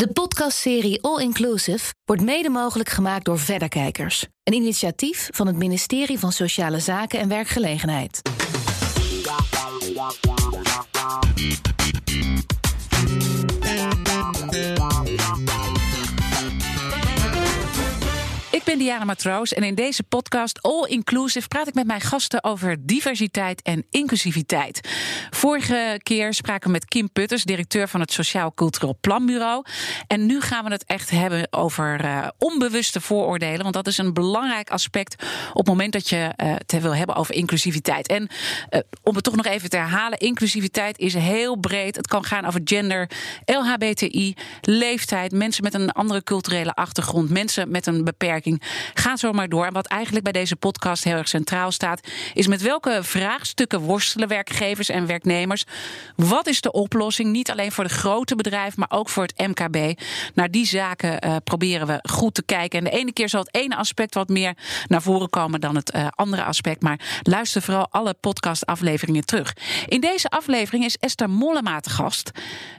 De podcastserie All Inclusive wordt mede mogelijk gemaakt door Verderkijkers, een initiatief van het ministerie van Sociale Zaken en Werkgelegenheid. Ben Diana Matroos en in deze podcast All Inclusive praat ik met mijn gasten over diversiteit en inclusiviteit. Vorige keer spraken we met Kim Putters, directeur van het Sociaal Cultureel Planbureau. En nu gaan we het echt hebben over uh, onbewuste vooroordelen, want dat is een belangrijk aspect op het moment dat je uh, het wil hebben over inclusiviteit. En uh, om het toch nog even te herhalen, inclusiviteit is heel breed. Het kan gaan over gender, LHBTI, leeftijd, mensen met een andere culturele achtergrond, mensen met een beperking. Ga zo maar door. En wat eigenlijk bij deze podcast heel erg centraal staat, is met welke vraagstukken worstelen werkgevers en werknemers? Wat is de oplossing? Niet alleen voor de grote bedrijven, maar ook voor het MKB. Naar die zaken uh, proberen we goed te kijken. En de ene keer zal het ene aspect wat meer naar voren komen dan het uh, andere aspect. Maar luister vooral alle podcastafleveringen terug. In deze aflevering is Esther Mollema te gast.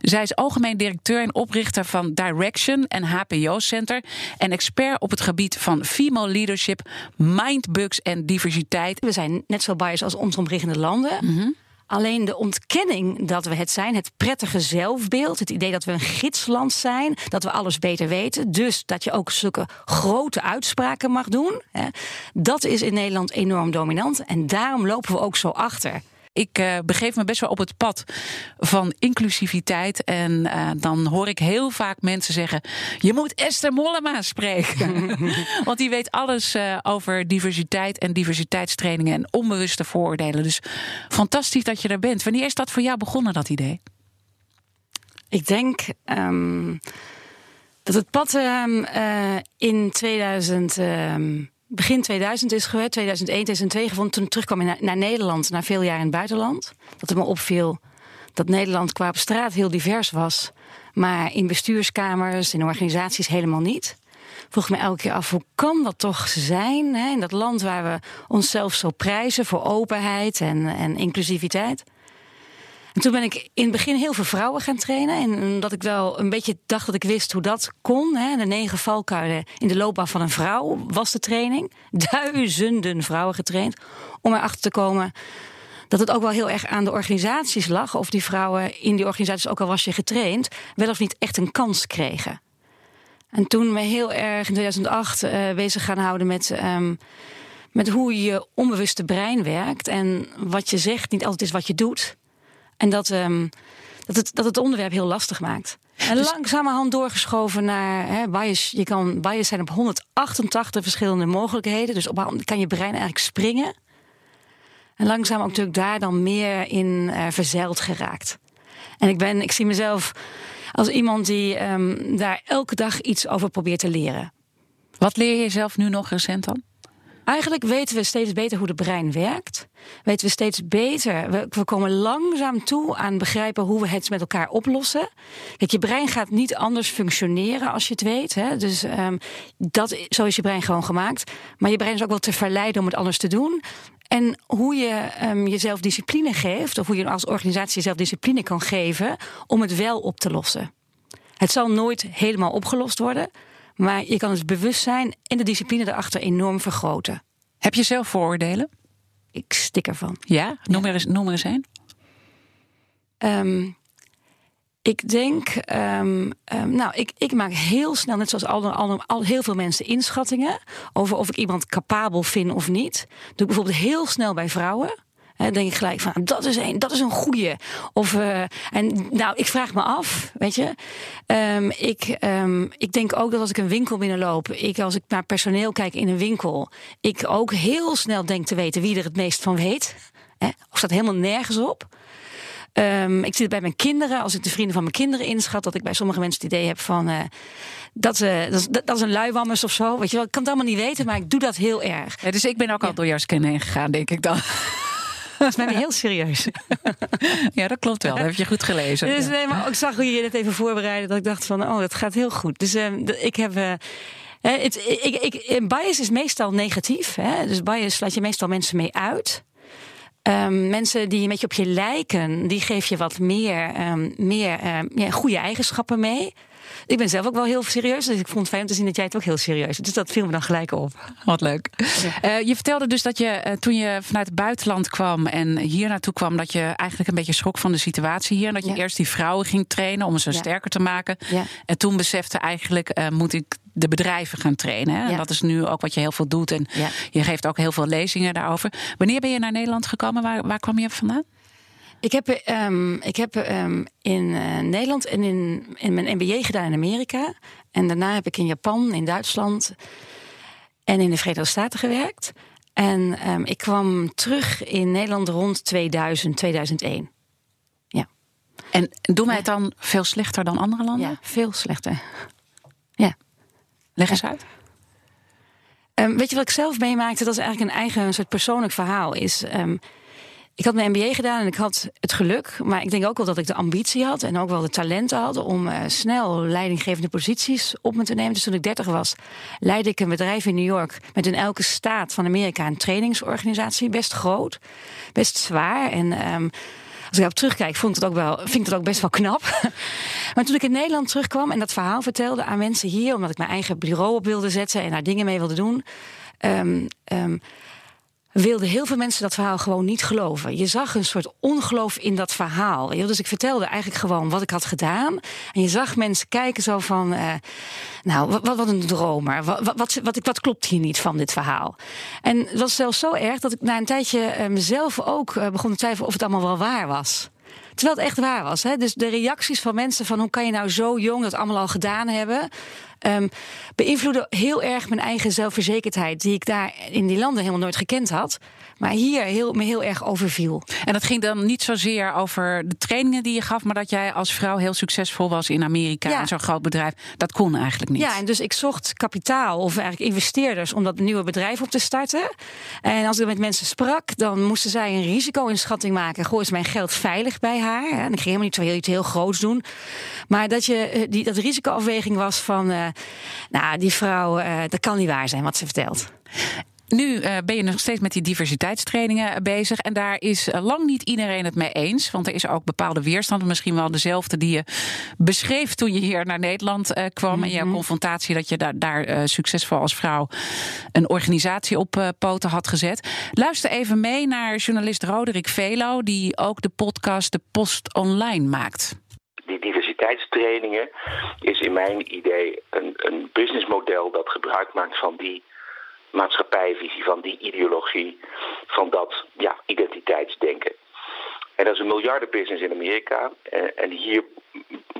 Zij is algemeen directeur en oprichter van Direction en HPO Center en expert op het gebied van female leadership, mindbugs en diversiteit. We zijn net zo biased als ons omliggende landen. Mm -hmm. Alleen de ontkenning dat we het zijn, het prettige zelfbeeld, het idee dat we een gidsland zijn, dat we alles beter weten, dus dat je ook zulke grote uitspraken mag doen, hè, dat is in Nederland enorm dominant en daarom lopen we ook zo achter. Ik uh, begeef me best wel op het pad van inclusiviteit. En uh, dan hoor ik heel vaak mensen zeggen: Je moet Esther Mollema spreken. Want die weet alles uh, over diversiteit en diversiteitstrainingen en onbewuste vooroordelen. Dus fantastisch dat je er bent. Wanneer is dat voor jou begonnen, dat idee? Ik denk. Um, dat het pad um, in 2000. Um, begin 2000 is geweest, 2001, 2002 gevonden. Toen ik terugkwam naar, naar Nederland, na veel jaar in het buitenland. Dat het me opviel dat Nederland qua op straat heel divers was. Maar in bestuurskamers, in organisaties helemaal niet. Vroeg me elke keer af, hoe kan dat toch zijn? Hè, in dat land waar we onszelf zo prijzen voor openheid en, en inclusiviteit. En toen ben ik in het begin heel veel vrouwen gaan trainen. En omdat ik wel een beetje dacht dat ik wist hoe dat kon. Hè, de negen valkuilen in de loopbaan van een vrouw was de training. Duizenden vrouwen getraind. Om erachter te komen dat het ook wel heel erg aan de organisaties lag. Of die vrouwen in die organisaties, ook al was je getraind, wel of niet echt een kans kregen. En toen we heel erg in 2008 uh, bezig gaan houden met. Um, met hoe je onbewuste brein werkt. En wat je zegt niet altijd is wat je doet. En dat, um, dat, het, dat het onderwerp heel lastig maakt. En dus... langzamerhand doorgeschoven naar hè, bias. Je kan bias zijn op 188 verschillende mogelijkheden. Dus op kan je brein eigenlijk springen. En langzaam ook natuurlijk daar dan meer in uh, verzeild geraakt. En ik, ben, ik zie mezelf als iemand die um, daar elke dag iets over probeert te leren. Wat leer je jezelf nu nog recent dan? Eigenlijk weten we steeds beter hoe het brein werkt. Weten we steeds beter. We, komen langzaam toe aan begrijpen hoe we het met elkaar oplossen. Je brein gaat niet anders functioneren als je het weet. Hè? Dus um, dat, zo is je brein gewoon gemaakt. Maar je brein is ook wel te verleiden om het anders te doen. En hoe je um, jezelf discipline geeft, of hoe je als organisatie jezelf discipline kan geven om het wel op te lossen. Het zal nooit helemaal opgelost worden. Maar je kan het bewustzijn en de discipline erachter enorm vergroten. Heb je zelf vooroordelen? Ik stik ervan. Ja? Noem. Er, eens, noem er eens een. Um, ik denk, um, um, nou, ik, ik maak heel snel, net zoals al, al, al heel veel mensen, inschattingen over of ik iemand capabel vind of niet. Doe ik bijvoorbeeld heel snel bij vrouwen. Dan denk ik gelijk van, dat is een, dat is een goeie. Of, uh, en nou, ik vraag me af, weet je. Um, ik, um, ik denk ook dat als ik een winkel binnenloop, ik, als ik naar personeel kijk in een winkel, ik ook heel snel denk te weten wie er het meest van weet. Hè? Of staat helemaal nergens op. Um, ik zie het bij mijn kinderen, als ik de vrienden van mijn kinderen inschat, dat ik bij sommige mensen het idee heb van. Uh, dat, uh, dat, is, dat is een luiwammers of zo. Weet je wel, ik kan het allemaal niet weten, maar ik doe dat heel erg. Ja, dus ik ben ook ja. al door jouw scan heen gegaan, denk ik dan. Dat is mij heel serieus. ja, dat klopt wel. Dat heb je goed gelezen. Dus nee, maar ik zag hoe je dit even voorbereidde. Dat ik dacht van, oh, dat gaat heel goed. Dus uh, ik heb... Uh, het, ik, ik, bias is meestal negatief. Hè? Dus bias laat je meestal mensen mee uit. Um, mensen die een beetje op je lijken, die geef je wat meer, um, meer um, ja, goede eigenschappen mee. Ik ben zelf ook wel heel serieus. Dus ik vond het fijn om te zien dat jij het ook heel serieus Dus dat viel me dan gelijk op. Wat leuk. Eh, je vertelde dus dat je eh, toen je vanuit het buitenland kwam en hier naartoe kwam, dat je eigenlijk een beetje schrok van de situatie hier. En dat je eerst die vrouwen ging trainen om ze sterker te maken. En toen besefte eigenlijk, uh, moet ik de bedrijven gaan trainen. Hè? En dat is nu ook wat je heel veel doet. En je geeft ook heel veel lezingen daarover. Wanneer ben je naar Nederland gekomen? Waar, waar kwam je vandaan? Ik heb, um, ik heb um, in uh, Nederland en in, in mijn MBA gedaan in Amerika. En daarna heb ik in Japan, in Duitsland en in de Verenigde Staten gewerkt. En um, ik kwam terug in Nederland rond 2000, 2001. Ja. En doen wij het dan veel slechter dan andere landen? Ja, veel slechter. Ja. Leg eens uit. Um, weet je wat ik zelf meemaakte? Dat is eigenlijk een eigen soort persoonlijk verhaal. Is, um, ik had mijn MBA gedaan en ik had het geluk, maar ik denk ook wel dat ik de ambitie had en ook wel de talenten had om uh, snel leidinggevende posities op me te nemen. Dus toen ik 30 was, leidde ik een bedrijf in New York met in elke staat van Amerika een trainingsorganisatie, best groot, best zwaar en um, als ik op terugkijk, vond ook wel, vind ik het ook best wel knap. maar toen ik in Nederland terugkwam en dat verhaal vertelde aan mensen hier, omdat ik mijn eigen bureau op wilde zetten en daar dingen mee wilde doen. Um, um, wilden heel veel mensen dat verhaal gewoon niet geloven. Je zag een soort ongeloof in dat verhaal. Dus ik vertelde eigenlijk gewoon wat ik had gedaan. En je zag mensen kijken zo van... Uh, nou, wat, een dromer. Wat, wat, wat, wat, klopt hier niet van dit verhaal? En het was zelfs zo erg dat ik na een tijdje uh, mezelf ook uh, begon te twijfelen... of het allemaal wel waar was. Terwijl het echt waar was. Hè? Dus de reacties van mensen van hoe kan je nou zo jong dat allemaal al gedaan hebben... Um, beïnvloedde heel erg mijn eigen zelfverzekerdheid, die ik daar in die landen helemaal nooit gekend had. Maar hier heel, me heel erg overviel. En dat ging dan niet zozeer over de trainingen die je gaf, maar dat jij als vrouw heel succesvol was in Amerika ja. en zo'n groot bedrijf. Dat kon eigenlijk niet. Ja, en dus ik zocht kapitaal of eigenlijk investeerders om dat nieuwe bedrijf op te starten. En als ik met mensen sprak, dan moesten zij een risico-inschatting maken. Goh, is mijn geld veilig bij haar? En ik ging helemaal niet zo heel, iets heel groots doen. Maar dat, je, eh, die, dat risicoafweging was van, uh, nou, die vrouw, uh, dat kan niet waar zijn wat ze vertelt. Nu uh, ben je nog steeds met die diversiteitstrainingen bezig. En daar is lang niet iedereen het mee eens. Want er is ook bepaalde weerstand. Misschien wel dezelfde die je beschreef toen je hier naar Nederland uh, kwam. Mm -hmm. En jouw confrontatie dat je daar, daar uh, succesvol als vrouw een organisatie op poten had gezet. Luister even mee naar journalist Roderick Velo. Die ook de podcast De Post Online maakt diversiteitstrainingen is in mijn idee een, een businessmodel dat gebruik maakt van die maatschappijvisie, van die ideologie, van dat ja, identiteitsdenken. En dat is een miljardenbusiness in Amerika. En, en hier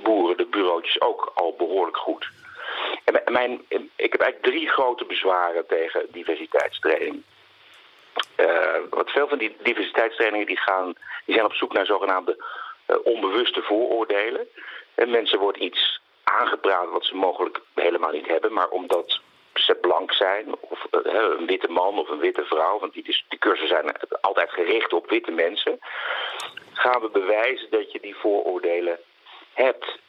boeren de bureautjes ook al behoorlijk goed. En mijn, ik heb eigenlijk drie grote bezwaren tegen diversiteitstraining. Uh, wat veel van die diversiteitstrainingen die gaan, die zijn op zoek naar zogenaamde uh, onbewuste vooroordelen. En mensen wordt iets aangepraat wat ze mogelijk helemaal niet hebben, maar omdat ze blank zijn, of uh, een witte man of een witte vrouw, want die, die cursussen zijn altijd gericht op witte mensen, gaan we bewijzen dat je die vooroordelen hebt.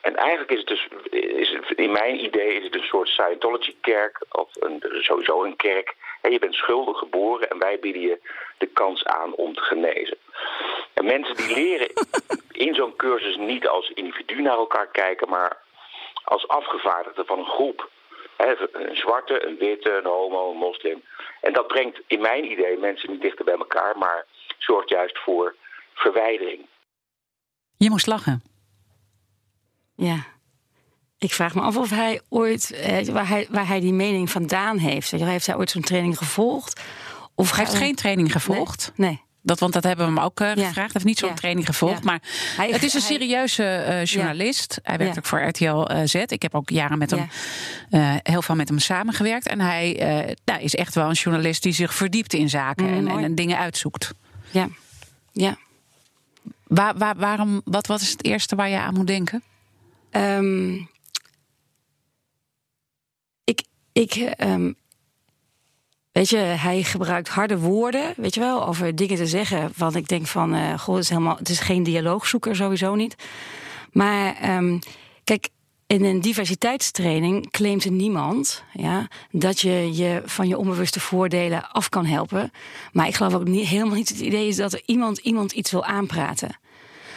En eigenlijk is het dus, is in mijn idee is het een soort Scientology-kerk, of een, sowieso een kerk. En je bent schuldig geboren en wij bieden je de kans aan om te genezen. En mensen die leren in zo'n cursus niet als individu naar elkaar kijken, maar als afgevaardigde van een groep. een zwarte, een witte, een homo, een moslim. En dat brengt in mijn idee mensen niet dichter bij elkaar, maar zorgt juist voor verwijdering. Je moest lachen. Ja. Ik vraag me af of hij ooit, eh, waar, hij, waar hij die mening vandaan heeft. Heeft hij ooit zo'n training gevolgd? Of hij heeft geen training gevolgd? Nee. nee. Dat, want dat hebben we hem ook uh, gevraagd. Hij heeft niet zo'n training gevolgd. Maar hij, het is een serieuze uh, journalist. Hij werkt ook voor RTL Z. Ik heb ook jaren met hem, heel veel met hem samengewerkt. En hij nou, is echt wel een journalist die zich verdiept in zaken mm, en, en, dingen uitzoekt. Ja, ja. Waar, waar, waarom, wat, wat is het eerste waar je aan moet denken? Um, ik, ik, um, weet je, hij gebruikt harde woorden, weet je wel, over dingen te zeggen. Want ik denk van, uh, goh, het is, helemaal, het is geen dialoogzoeker, sowieso niet. Maar um, kijk, in een diversiteitstraining claimt niemand ja, dat je je van je onbewuste voordelen af kan helpen. Maar ik geloof ook niet, helemaal niet het idee is dat er iemand iemand iets wil aanpraten.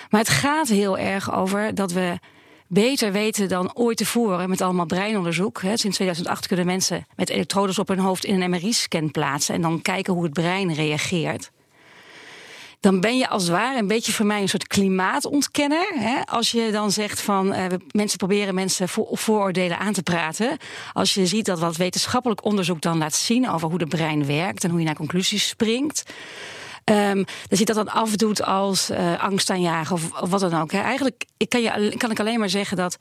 Maar het gaat heel erg over dat we beter weten dan ooit tevoren met allemaal breinonderzoek. Sinds 2008 kunnen mensen met elektrodes op hun hoofd in een MRI-scan plaatsen en dan kijken hoe het brein reageert dan ben je als het ware een beetje voor mij een soort klimaatontkenner. Als je dan zegt van uh, mensen proberen mensen voor, vooroordelen aan te praten. Als je ziet dat wat wetenschappelijk onderzoek dan laat zien over hoe de brein werkt en hoe je naar conclusies springt. Um, dat je dat dan afdoet als uh, angstaanjagen of, of wat dan ook. Hè. Eigenlijk ik kan, je, kan ik alleen maar zeggen dat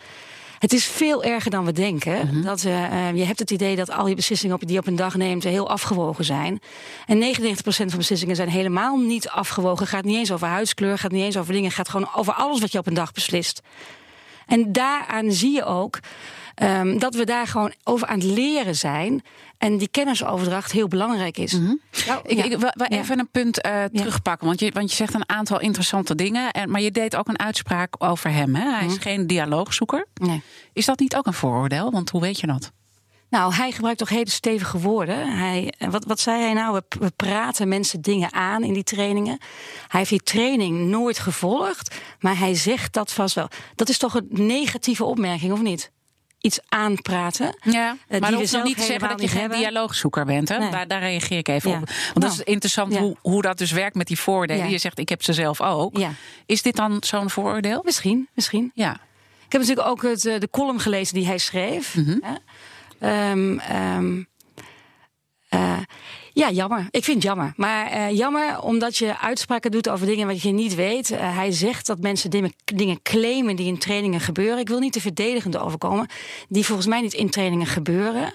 het is veel erger dan we denken. Mhm. dat, uh, je hebt het idee dat al je beslissingen die je op een dag neemt heel afgewogen zijn. En 99% van beslissingen zijn helemaal niet afgewogen. Gaat niet eens over huidskleur, gaat niet eens over dingen. Gaat gewoon over alles wat je op een dag beslist. En daaraan zie je ook um, dat we daar gewoon over aan het leren zijn. En die kennisoverdracht heel belangrijk is. Mm ik, ik wil even een punt uh, terugpakken. Want je, want je zegt een aantal interessante dingen. En, maar je deed ook een uitspraak over hem. Hè? Hij is mhm. geen dialoogzoeker. Nee. Is dat niet ook een vooroordeel? Want hoe weet je dat? Nou, hij gebruikt toch hele stevige woorden. Hij, wat, wat zei hij nou? We, we, praten mensen dingen aan in die trainingen. Hij heeft die training nooit gevolgd, maar hij zegt dat vast wel. Dat is toch een negatieve opmerking, of niet? Iets aanpraten. Ja, uh, maar dat hoeft nog niet te zeggen dat je geen dialoogzoeker bent. Hè? Daar, daar, reageer ik even op. Want dat is interessant hoe, hoe dat dus werkt met die vooroordelen. Je zegt, ik heb ze zelf ook. Is dit dan zo'n vooroordeel? Misschien, misschien. Ja. Ik heb natuurlijk ook het, eh, de column gelezen die hij schreef. Mm ja, jammer. Ik vind het jammer. Maar uh, jammer omdat je uitspraken doet over dingen wat je niet weet. Uh, hij zegt dat mensen dingen, claimen die in trainingen gebeuren. Ik wil niet te verdedigend overkomen. Die volgens mij niet in trainingen gebeuren.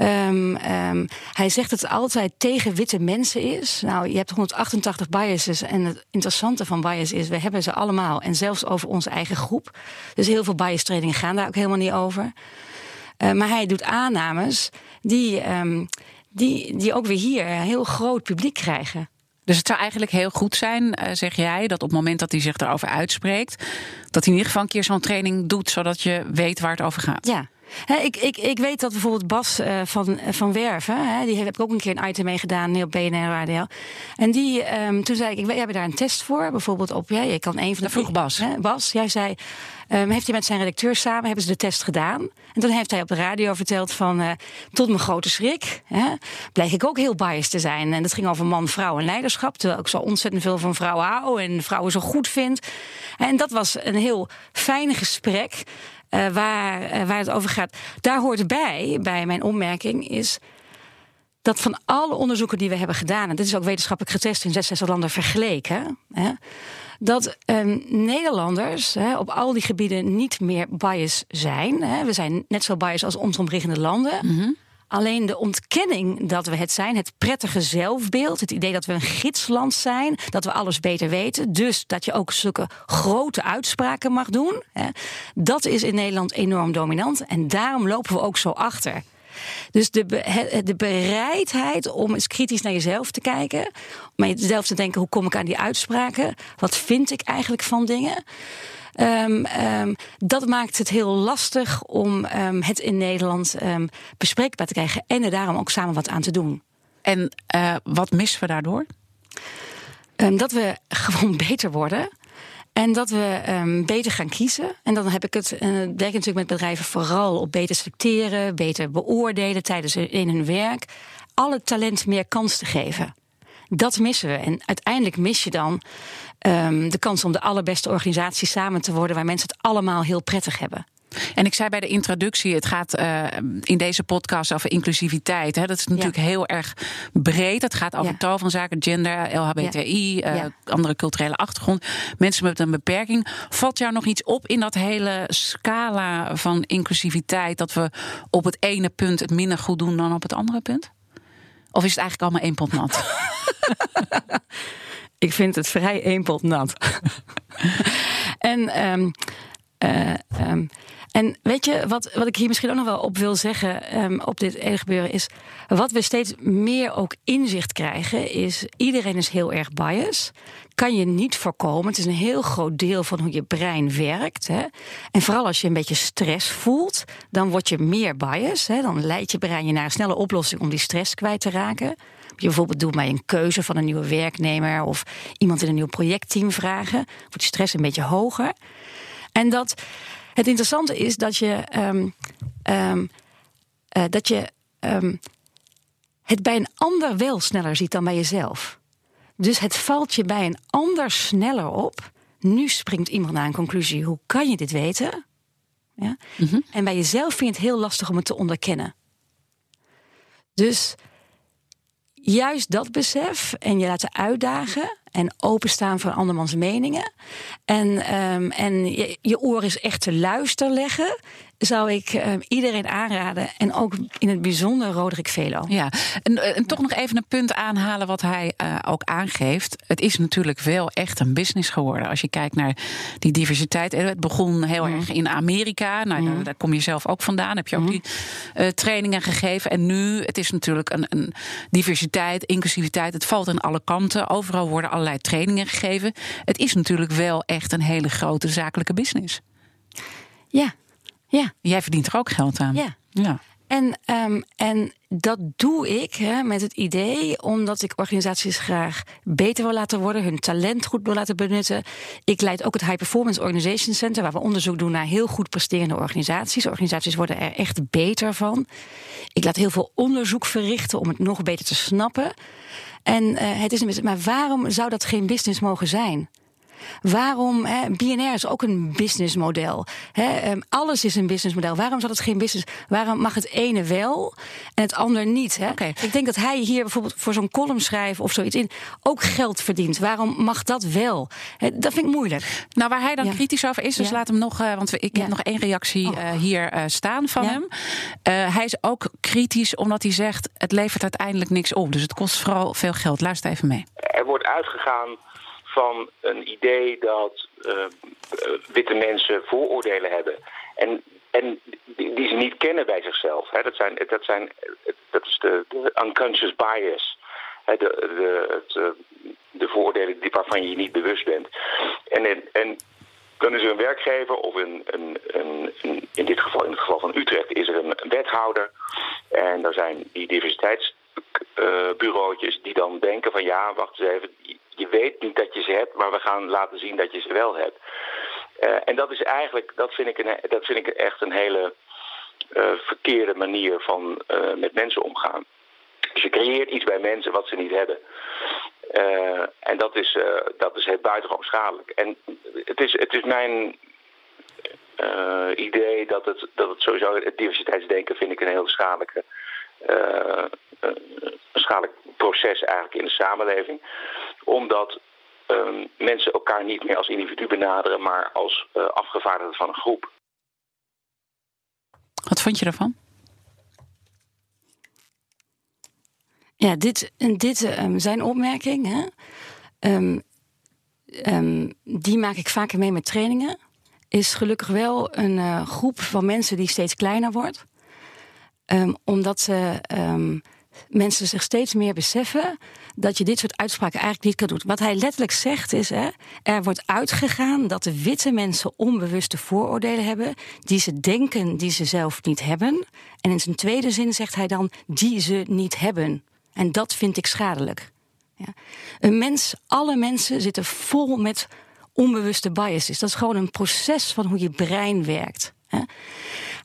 Um, um, hij zegt dat het altijd tegen witte mensen is. Nou, je hebt 188 biases. En het interessante van bias is, we hebben ze allemaal. En zelfs over onze eigen groep. Dus heel veel bias trainingen gaan daar ook helemaal niet over. Uh, maar hij doet aannames die, um, die, die ook weer hier een heel groot publiek krijgen. Dus het zou eigenlijk heel goed zijn, uh, zeg jij, dat op het moment dat hij zich erover uitspreekt, dat hij in ieder geval een keer zo'n training doet, zodat je weet waar het over gaat. Ja. Ik, ik, ik weet dat bijvoorbeeld Bas uh, van, van Werven, die heb ik ook een keer een item mee gedaan op BNR RDL. En die, um, toen zei ik, ik, we hebben daar een test voor, bijvoorbeeld op, ja, je kan een van de. vroeg Bas. Bas, jij zei, Um, heeft hij met zijn redacteur samen hebben ze de test gedaan. En toen heeft hij op de radio verteld van uh, tot mijn grote schrik bleek ik ook heel biased te zijn. En dat ging over man, vrouw en leiderschap. Terwijl ik zo ontzettend veel van vrouwen hou en vrouwen zo goed vind. En dat was een heel fijn gesprek. Uh, waar, uh, waar het over gaat. Daar hoort bij, bij mijn opmerking, is dat van alle onderzoeken die we hebben gedaan, en dit is ook wetenschappelijk getest in 66 landen vergeleken, hè, dat um, Nederlanders hè, op al die gebieden niet meer bias zijn. Hè. We zijn net zo bias als ons omliggende landen. Mhm. Alleen de ontkenning dat we het zijn, het prettige zelfbeeld, het idee dat we een gidsland zijn, dat we alles beter weten, dus dat je ook zulke grote uitspraken mag doen, hè, dat is in Nederland enorm dominant en daarom lopen we ook zo achter. Dus de, de bereidheid om eens kritisch naar jezelf te kijken. Om jezelf te denken: hoe kom ik aan die uitspraken? Wat vind ik eigenlijk van dingen? Um, um, dat maakt het heel lastig om um, het in Nederland bespreekbaar te krijgen en er daarom ook samen wat aan te doen. En uh, wat missen we daardoor? dat we gewoon beter worden. En dat we um, beter gaan kiezen. En dan heb ik het, uh, denk natuurlijk met bedrijven vooral op beter selecteren, beter beoordelen tijdens in hun werk. Alle talent meer kans te geven. Dat missen we. En uiteindelijk mis je dan um, de kans om de allerbeste organisatie samen te worden waar mensen het allemaal heel prettig hebben. En ik zei bij de introductie, het gaat uh, in deze podcast over inclusiviteit. Hè. Dat is natuurlijk heel erg breed. Het gaat over tal van zaken, gender, LHBTI, uh, andere culturele achtergrond, mensen met een beperking. Valt jou nog iets op in dat hele scala van inclusiviteit, dat we op het ene punt het minder goed doen dan op het andere punt? Of is het eigenlijk allemaal één pot nat? ik vind het vrij één pot nat. en um, uh, um, en weet je, wat, wat ik hier misschien ook nog wel op wil zeggen um, op dit hele gebeuren is, wat we steeds meer ook inzicht krijgen, is iedereen is heel erg bias. Kan je niet voorkomen. Het is een heel groot deel van hoe je brein werkt. Hè. En vooral als je een beetje stress voelt, dan word je meer bias. Hè. Dan leidt je brein je naar een snelle oplossing om die stress kwijt te raken. Je bijvoorbeeld doet bij een keuze van een nieuwe werknemer of iemand in een nieuw projectteam vragen, wordt die stress een beetje hoger. En dat het interessante is dat je, ehm, ehm, eh, dat je ehm, het bij een ander wel sneller ziet dan bij jezelf. Dus het valt je bij een ander sneller op. Nu springt iemand naar een conclusie. Hoe kan je dit weten? Ja? En bij jezelf vind je het heel lastig om het te onderkennen. Dus juist dat besef en je laten uitdagen en openstaan voor andermans meningen. En, ehm, en je, je oor is echt te luisteren leggen zou ik uh, iedereen aanraden. En ook in het bijzonder Roderick Velo. Ja, en, eh, en toch nog even een punt aanhalen wat hij uh, ook aangeeft. Het is natuurlijk wel echt een business geworden. Als je kijkt naar die diversiteit. Het begon heel mm. erg in Amerika. Nou, mm. daar, daar, kom je zelf ook vandaan. Heb je ook mm. die uh, trainingen gegeven. En nu, het is natuurlijk een, een diversiteit, inclusiviteit. Het valt aan alle kanten. Overal worden allerlei trainingen gegeven. Het is natuurlijk wel echt een hele grote zakelijke business. Ja, ja. Jij verdient er ook geld aan. Ja. ja. En, um, en dat doe ik hè, met het idee omdat ik organisaties graag beter wil laten worden, hun talent goed wil laten benutten. Ik leid ook het High Performance Organization Center, waar we onderzoek doen naar heel goed presterende organisaties. Organisaties worden er echt beter van. Ik laat heel veel onderzoek verrichten om het nog beter te snappen. En uh, het is een maar waarom zou dat geen business mogen zijn? Waarom, hè, BNR is ook een businessmodel. Hè, um, alles is een businessmodel. Waarom zal het geen business? Waarom mag het ene wel en het ander niet? Hè? Okay. Ik denk dat hij hier bijvoorbeeld voor zo'n column schrijven of zoiets in ook geld verdient. Waarom mag dat wel? Hè, dat vind ik moeilijk. Nou, waar hij dan ja. kritisch over is, dus ja. laat hem nog, uh, want ik ja. heb nog één reactie uh, hier uh, staan van hem. Uh, hij is ook kritisch omdat hij zegt: het levert uiteindelijk niks op. Dus het kost vooral veel geld. Luister even mee. Er wordt uitgegaan van een idee dat uh, witte mensen vooroordelen hebben. En, en die, ze niet kennen bij zichzelf. Dat, zijn, dat, zijn, dat is de, unconscious bias. De, de, eh, de vooroordelen waarvan je je niet bewust bent. En, en dan is er een werkgever of een, een, een, in dit geval, in het geval van Utrecht, is er een, wethouder. En daar zijn die diversiteitsbureautjes uh, die dan denken van ja, wacht eens even, je weet niet dat je ze hebt, maar we gaan laten zien dat je ze wel hebt. Uh, en dat is eigenlijk, dat vind ik, een, dat vind ik echt een hele uh, verkeerde manier van uh, met mensen omgaan. Dus je creëert iets bij mensen wat ze niet hebben. en dat is, dat is buitengewoon schadelijk. En het is, het is mijn idee dat het, dat het sowieso, het diversiteitsdenken vind ik een heel schadelijke schadelijk proces eigenlijk in de samenleving. Omdat um, mensen elkaar niet meer als individu benaderen, maar als uh, afgevaardigden van een groep. Wat vond je daarvan? Ja, dit, dit um, zijn opmerking. Hè? Um, um, die maak ik vaker mee met trainingen. Is gelukkig wel een uh, groep van mensen die steeds kleiner wordt. Um, omdat ze um, mensen zich steeds meer beseffen dat je dit soort uitspraken eigenlijk niet kan doen. Wat hij letterlijk zegt is: hè, er wordt uitgegaan dat de witte mensen onbewuste vooroordelen hebben, die ze denken die ze zelf niet hebben. En in zijn tweede zin zegt hij dan die ze niet hebben. En dat vind ik schadelijk. Ja. Een mens, alle mensen zitten vol met onbewuste biases. Dat is gewoon een proces van hoe je brein werkt.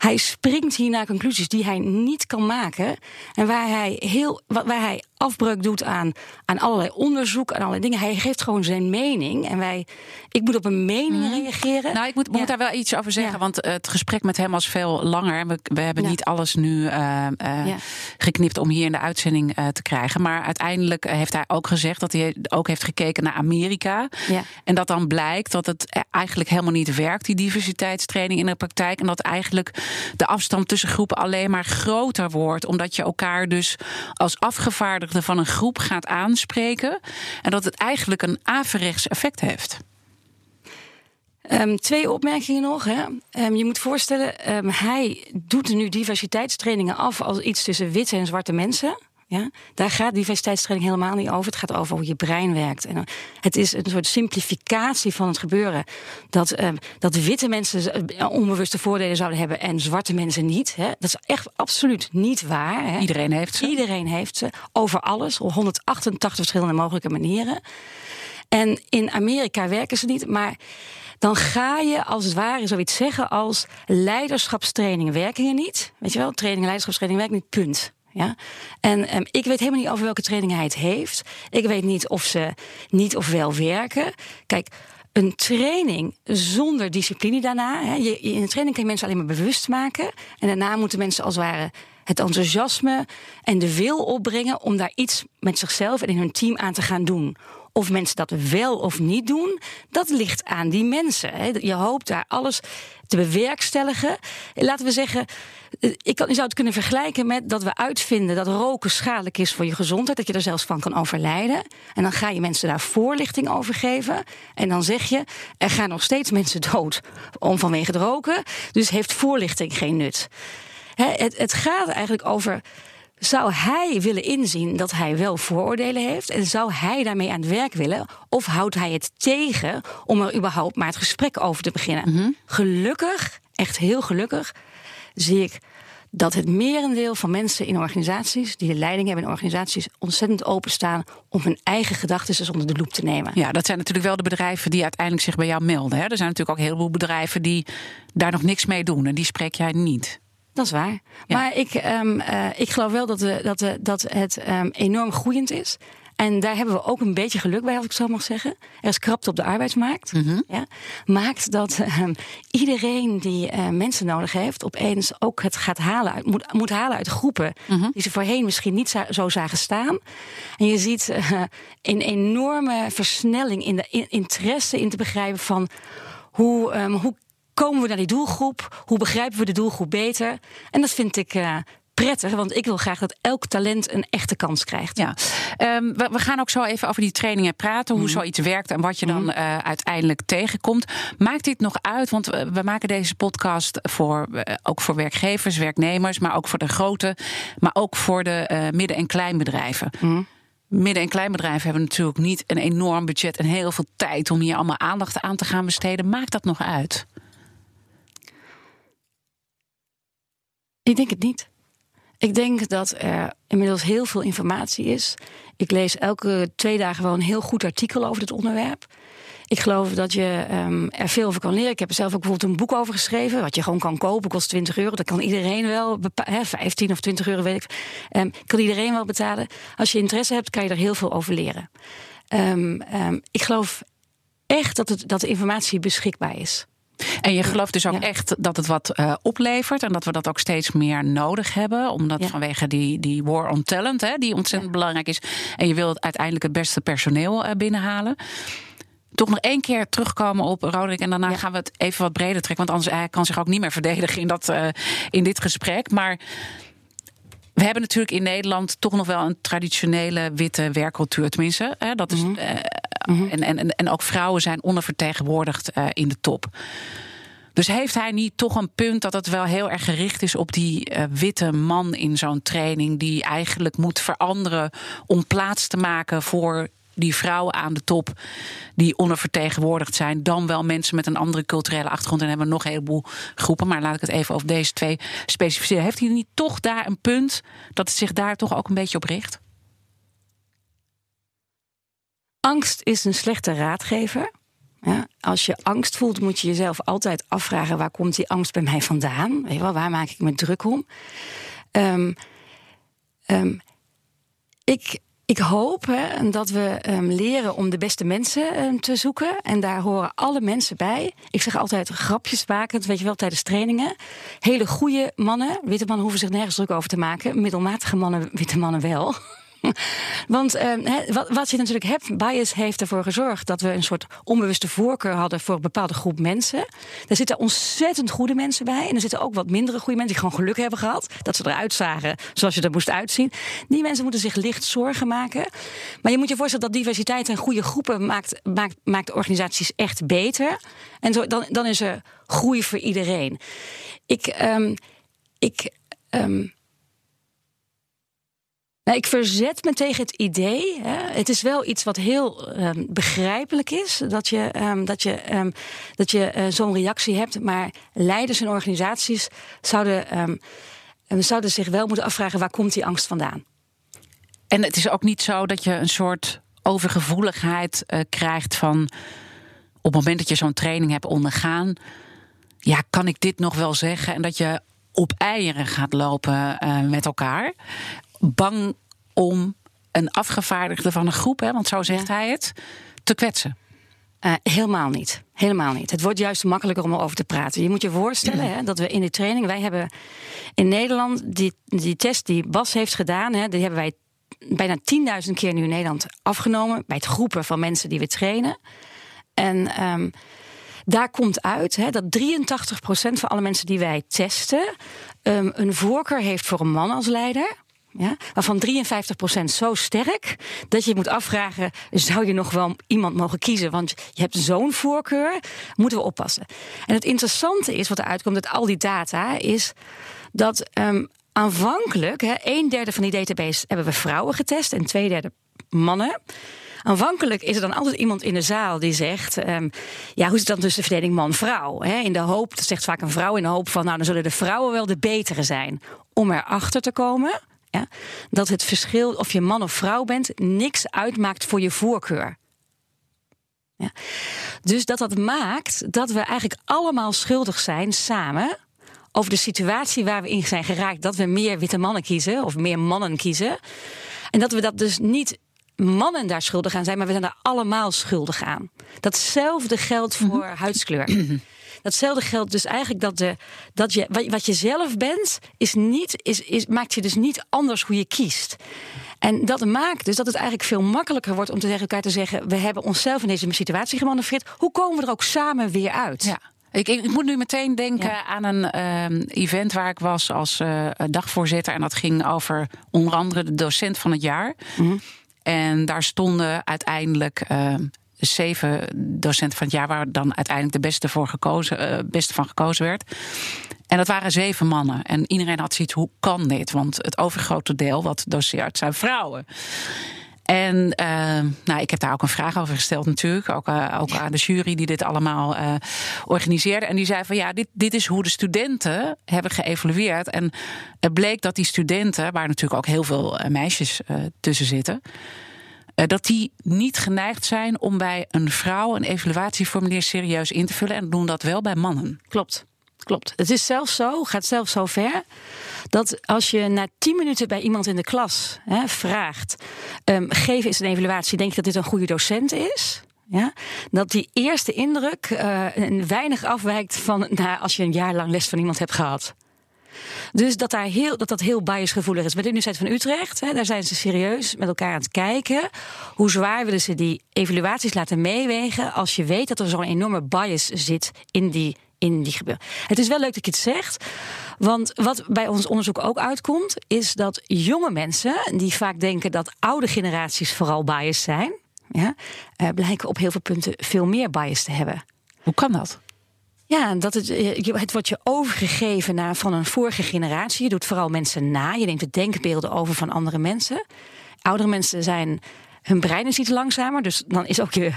Hij springt hier naar conclusies die hij niet kan maken. En waar hij, heel, waar hij afbreuk doet aan, aan allerlei onderzoek, en allerlei dingen. Hij geeft gewoon zijn mening. En wij, ik moet op een mening mm. reageren. Nou, ik moet, ja. moet, daar wel iets over zeggen. Ja. Want uh, het gesprek met hem was veel langer. We, we hebben ja. niet alles nu uh, uh, geknipt om hier in de uitzending te krijgen. Maar uiteindelijk heeft hij ook gezegd dat hij ook heeft gekeken naar Amerika. En dat dan blijkt dat het eigenlijk helemaal niet werkt, die diversiteitstraining in de praktijk. En dat eigenlijk de afstand tussen groepen alleen maar groter wordt. Omdat je elkaar dus als van een groep gaat aanspreken. En dat het eigenlijk een averechts effect heeft. Um, twee opmerkingen nog. Hè. Um, je moet voorstellen, um, hij doet nu diversiteitstrainingen af als iets tussen witte en zwarte mensen. Ja? Daar gaat diversiteitstraining helemaal niet over. Het gaat over hoe je brein werkt. En het is een soort simplificatie van het gebeuren. Dat, uh, dat witte mensen onbewuste voordelen zouden hebben en zwarte mensen niet. Hè? Dat is echt absoluut niet waar. Hè? Iedereen heeft ze. Iedereen heeft ze. Over alles. Op 188 verschillende mogelijke manieren. En in Amerika werken ze niet. Maar dan ga je als het ware zoiets zeggen als leiderschapstrainingen werken hier niet. Weet je wel, trainingen, leiderschapstrainingen werken niet, punt. Ja? En um, ik weet helemaal niet over welke training hij het heeft. Ik weet niet of ze niet of wel werken. Kijk, een training zonder discipline daarna. Hè, je, in een training kan je mensen alleen maar bewust maken. En daarna moeten mensen als het ware het enthousiasme en de wil opbrengen om daar iets met zichzelf en in hun team aan te gaan doen. Of mensen dat wel of niet doen, dat ligt aan die mensen. Je hoopt daar alles te bewerkstelligen. Laten we zeggen, eh, ik zou het kunnen vergelijken met dat we uitvinden dat roken schadelijk is voor je gezondheid, dat je er zelfs van kan overlijden. En dan ga je mensen daar voorlichting over geven. En dan zeg je, er gaan nog steeds mensen dood om vanwege het roken. Dus heeft voorlichting geen nut. Het, het gaat eigenlijk over zou hij willen inzien dat hij wel vooroordelen heeft? En zou hij daarmee aan het werk willen? Of houdt hij het tegen om er überhaupt maar het gesprek over te beginnen? Mhm. Gelukkig, echt heel gelukkig, zie ik dat het merendeel van mensen in organisaties, die de leiding hebben in organisaties, ontzettend openstaan om hun eigen gedachten eens onder de loep te nemen. Ja, dat zijn natuurlijk wel de bedrijven die uiteindelijk zich bij jou melden. Hè? Er zijn natuurlijk ook een heleboel bedrijven die daar nog niks mee doen en die spreek jij niet. Dat is waar. Maar ik, um, uh, ik geloof wel dat, we, dat, we, dat het um, enorm groeiend is. En daar hebben we ook een beetje geluk bij, als ik zo mag zeggen. Er is krapte op de arbeidsmarkt. Mm -hmm. ja, maakt dat um, iedereen die uh, mensen nodig heeft, opeens ook het gaat halen uit, moet, moet halen uit groepen mm -hmm. die ze voorheen misschien niet zo zagen staan. En je ziet uh, een enorme versnelling in de in, interesse in te begrijpen van hoe, um, hoe komen we naar die doelgroep? Hoe begrijpen we de doelgroep beter? En dat vind ik uh, prettig, want ik wil graag dat elk talent een echte kans krijgt. Ja, um, we, we, gaan ook zo even over die trainingen praten, hoe mm. zoiets werkt en wat je dan uh, uiteindelijk tegenkomt. Maakt dit nog uit? Want we, we maken deze podcast voor, uh, ook voor werkgevers, werknemers, maar ook voor de grote, maar ook voor de midden- en kleinbedrijven. Mm. Midden- en kleinbedrijven hebben natuurlijk niet een enorm budget en heel veel tijd om hier allemaal aandacht aan te gaan besteden. Maakt dat nog uit? Ik denk het niet. Ik denk dat er inmiddels heel veel informatie is. Ik lees elke twee dagen wel een heel goed artikel over dit onderwerp. Ik geloof dat je um, er veel over kan leren. Ik heb er zelf ook bijvoorbeeld een boek over geschreven, wat je gewoon kan kopen, kost 20 euro. Dat kan iedereen wel, hè, 15 of 20 euro weet ik. Um, kan iedereen wel betalen. Als je interesse hebt, kan je er heel veel over leren. Um, ik geloof echt dat, het, dat de informatie beschikbaar is. En je gelooft dus ook ja. echt dat het wat uh, oplevert en dat we dat ook steeds meer nodig hebben, omdat Ja. vanwege die, die war on talent, hè, die ontzettend belangrijk is. En je wilt uiteindelijk het beste personeel uh, binnenhalen. Toch nog één keer terugkomen op Roderick en daarna gaan we het even wat breder trekken, want anders hij kan zich ook niet meer verdedigen in, dat, uh, in dit gesprek. Maar we hebben natuurlijk in Nederland toch nog wel een traditionele witte werkcultuur. Tenminste, hè, dat is, Mhm. eh, Mhm. en, en, en ook vrouwen zijn ondervertegenwoordigd eh, in de top. Dus heeft hij niet toch een punt dat het wel heel erg gericht is op die eh, witte man in zo'n training, die eigenlijk moet veranderen om plaats te maken voor die vrouwen aan de top die ondervertegenwoordigd zijn, dan wel mensen met een andere culturele achtergrond. En hebben we nog een heleboel groepen. Maar laat ik het even over deze twee specificeren. Heeft hij niet toch daar een punt dat het zich daar toch ook een beetje op richt? Angst is een slechte raadgever. Ja, als je angst voelt, moet je jezelf altijd afvragen: waar komt die angst bij mij vandaan? Weet je wel, waar maak ik me druk om? Um, um, ik, ik hoop dat we um, leren om de beste mensen te zoeken. En daar horen alle mensen bij. Ik zeg altijd grapjes makend, weet je wel, tijdens trainingen. Hele goede mannen, witte mannen hoeven zich nergens druk over te maken. Middelmatige mannen, witte mannen wel. Want uh, wat, wat je natuurlijk hebt, bias heeft ervoor gezorgd dat we een soort onbewuste voorkeur hadden voor een bepaalde groep mensen. Daar zitten ontzettend goede mensen bij. En er zitten ook wat mindere goede mensen die gewoon geluk hebben gehad. Dat ze eruit zagen zoals je er moest uitzien. Die mensen moeten zich licht zorgen maken. Maar je moet je voorstellen dat diversiteit en goede groepen maakt, maakt, maakt organisaties echt beter. En zo, dan, dan is er groei voor iedereen. Ik. Um, ik um, nou, ik verzet me tegen het idee. Hè. Het is wel iets wat heel um, begrijpelijk is. Dat je, um, dat je, um, dat je uh, zo'n reactie hebt. Maar leiders en organisaties zouden, zouden zich wel moeten afvragen: waar komt die angst vandaan? En het is ook niet zo dat je een soort overgevoeligheid uh, krijgt van op het moment dat je zo'n training hebt ondergaan, ja, kan ik dit nog wel zeggen? En dat je op eieren gaat lopen met elkaar. Bang om een afgevaardigde van een groep, hè, want zo zegt hij het, te kwetsen. Uh, helemaal niet. Helemaal niet. Het wordt juist makkelijker om erover te praten. Je moet je voorstellen hè, dat we in de training, wij hebben in Nederland die, die test die Bas heeft gedaan, hè, die hebben wij bijna 10.000 keer nu in Nederland afgenomen bij het groepen van mensen die we trainen. En um, daar komt uit hè, dat 83% van alle mensen die wij testen um, een voorkeur heeft voor een man als leider. Ja, waarvan 53% zo sterk dat je moet afvragen: zou je nog wel iemand mogen kiezen? Want je hebt zo'n voorkeur, moeten we oppassen. En het interessante is, wat er uitkomt uit al die data, is dat um, aanvankelijk, hè, een derde van die database hebben we vrouwen getest en twee derde mannen. Aanvankelijk is er dan altijd iemand in de zaal die zegt: um, Ja, hoe het dan tussen de verdeling man-vrouw? In de hoop, dat zegt vaak een vrouw, in de hoop van: Nou, dan zullen de vrouwen wel de betere zijn. Om erachter te komen ja, dat het verschil of je man of vrouw bent niks uitmaakt voor je voorkeur. Ja. Dus dat dat maakt dat we eigenlijk allemaal schuldig zijn samen over de situatie waar we in zijn geraakt. Dat we meer witte mannen kiezen of meer mannen kiezen. En dat we dat dus niet mannen daar schuldig aan zijn, maar we zijn er allemaal schuldig aan. Datzelfde geldt voor mm huidskleur. Datzelfde geldt dus eigenlijk dat, de, dat je, wat je zelf bent, is niet, is, is, maakt je dus niet anders hoe je kiest. En dat maakt dus dat het eigenlijk veel makkelijker wordt om te tegen elkaar te zeggen: we hebben onszelf in deze situatie gemanoeuvreerd. Hoe komen we er ook samen weer uit? Ja. Ik, ik, moet nu meteen denken aan een uh, event waar ik was als uh, dagvoorzitter. En dat ging over onder andere de docent van het jaar. Mm En daar stonden uiteindelijk uh, zeven docenten van het jaar, waar dan uiteindelijk de beste, voor gekozen, uh, beste van gekozen werd. En dat waren zeven mannen. En iedereen had zoiets, hoe kan dit? Want het overgrote deel wat doseert zijn vrouwen. En uh, nou, ik heb daar ook een vraag over gesteld natuurlijk. Ook, uh, ook aan de jury die dit allemaal organiseerde. En die zei van ja, dit, dit is hoe de studenten hebben geëvalueerd. En het bleek dat die studenten, waar natuurlijk ook heel veel meisjes tussen zitten... dat die niet geneigd zijn om bij een vrouw een evaluatieformulier serieus in te vullen. En doen dat wel bij mannen. Klopt. Klopt. Het is zelfs zo, gaat zelfs zo ver, dat als je na tien minuten bij iemand in de klas hè, vraagt: um, geef eens een evaluatie, denk je dat dit een goede docent is? Ja, dat die eerste indruk uh, weinig afwijkt van nou, als je een jaar lang les van iemand hebt gehad. Dus dat, daar heel, dat dat heel biasgevoelig is. Bij de Universiteit van Utrecht, hè, daar zijn ze serieus met elkaar aan het kijken. Hoe zwaar willen ze die evaluaties laten meewegen als je weet dat er zo'n enorme bias zit in die in die gebeuren. Het is wel leuk dat je het zegt. Want wat bij ons onderzoek ook uitkomt, is dat jonge mensen, die vaak denken dat oude generaties vooral biased zijn, ja, uh, blijken op heel veel punten veel meer bias te hebben. Hoe kan dat? Ja, dat het, eh, het wordt je overgegeven naar, van een vorige generatie. Je doet vooral mensen na. Je neemt de denkbeelden over van andere mensen. Oudere mensen zijn. Hun brein is iets langzamer. Dus dan is ook je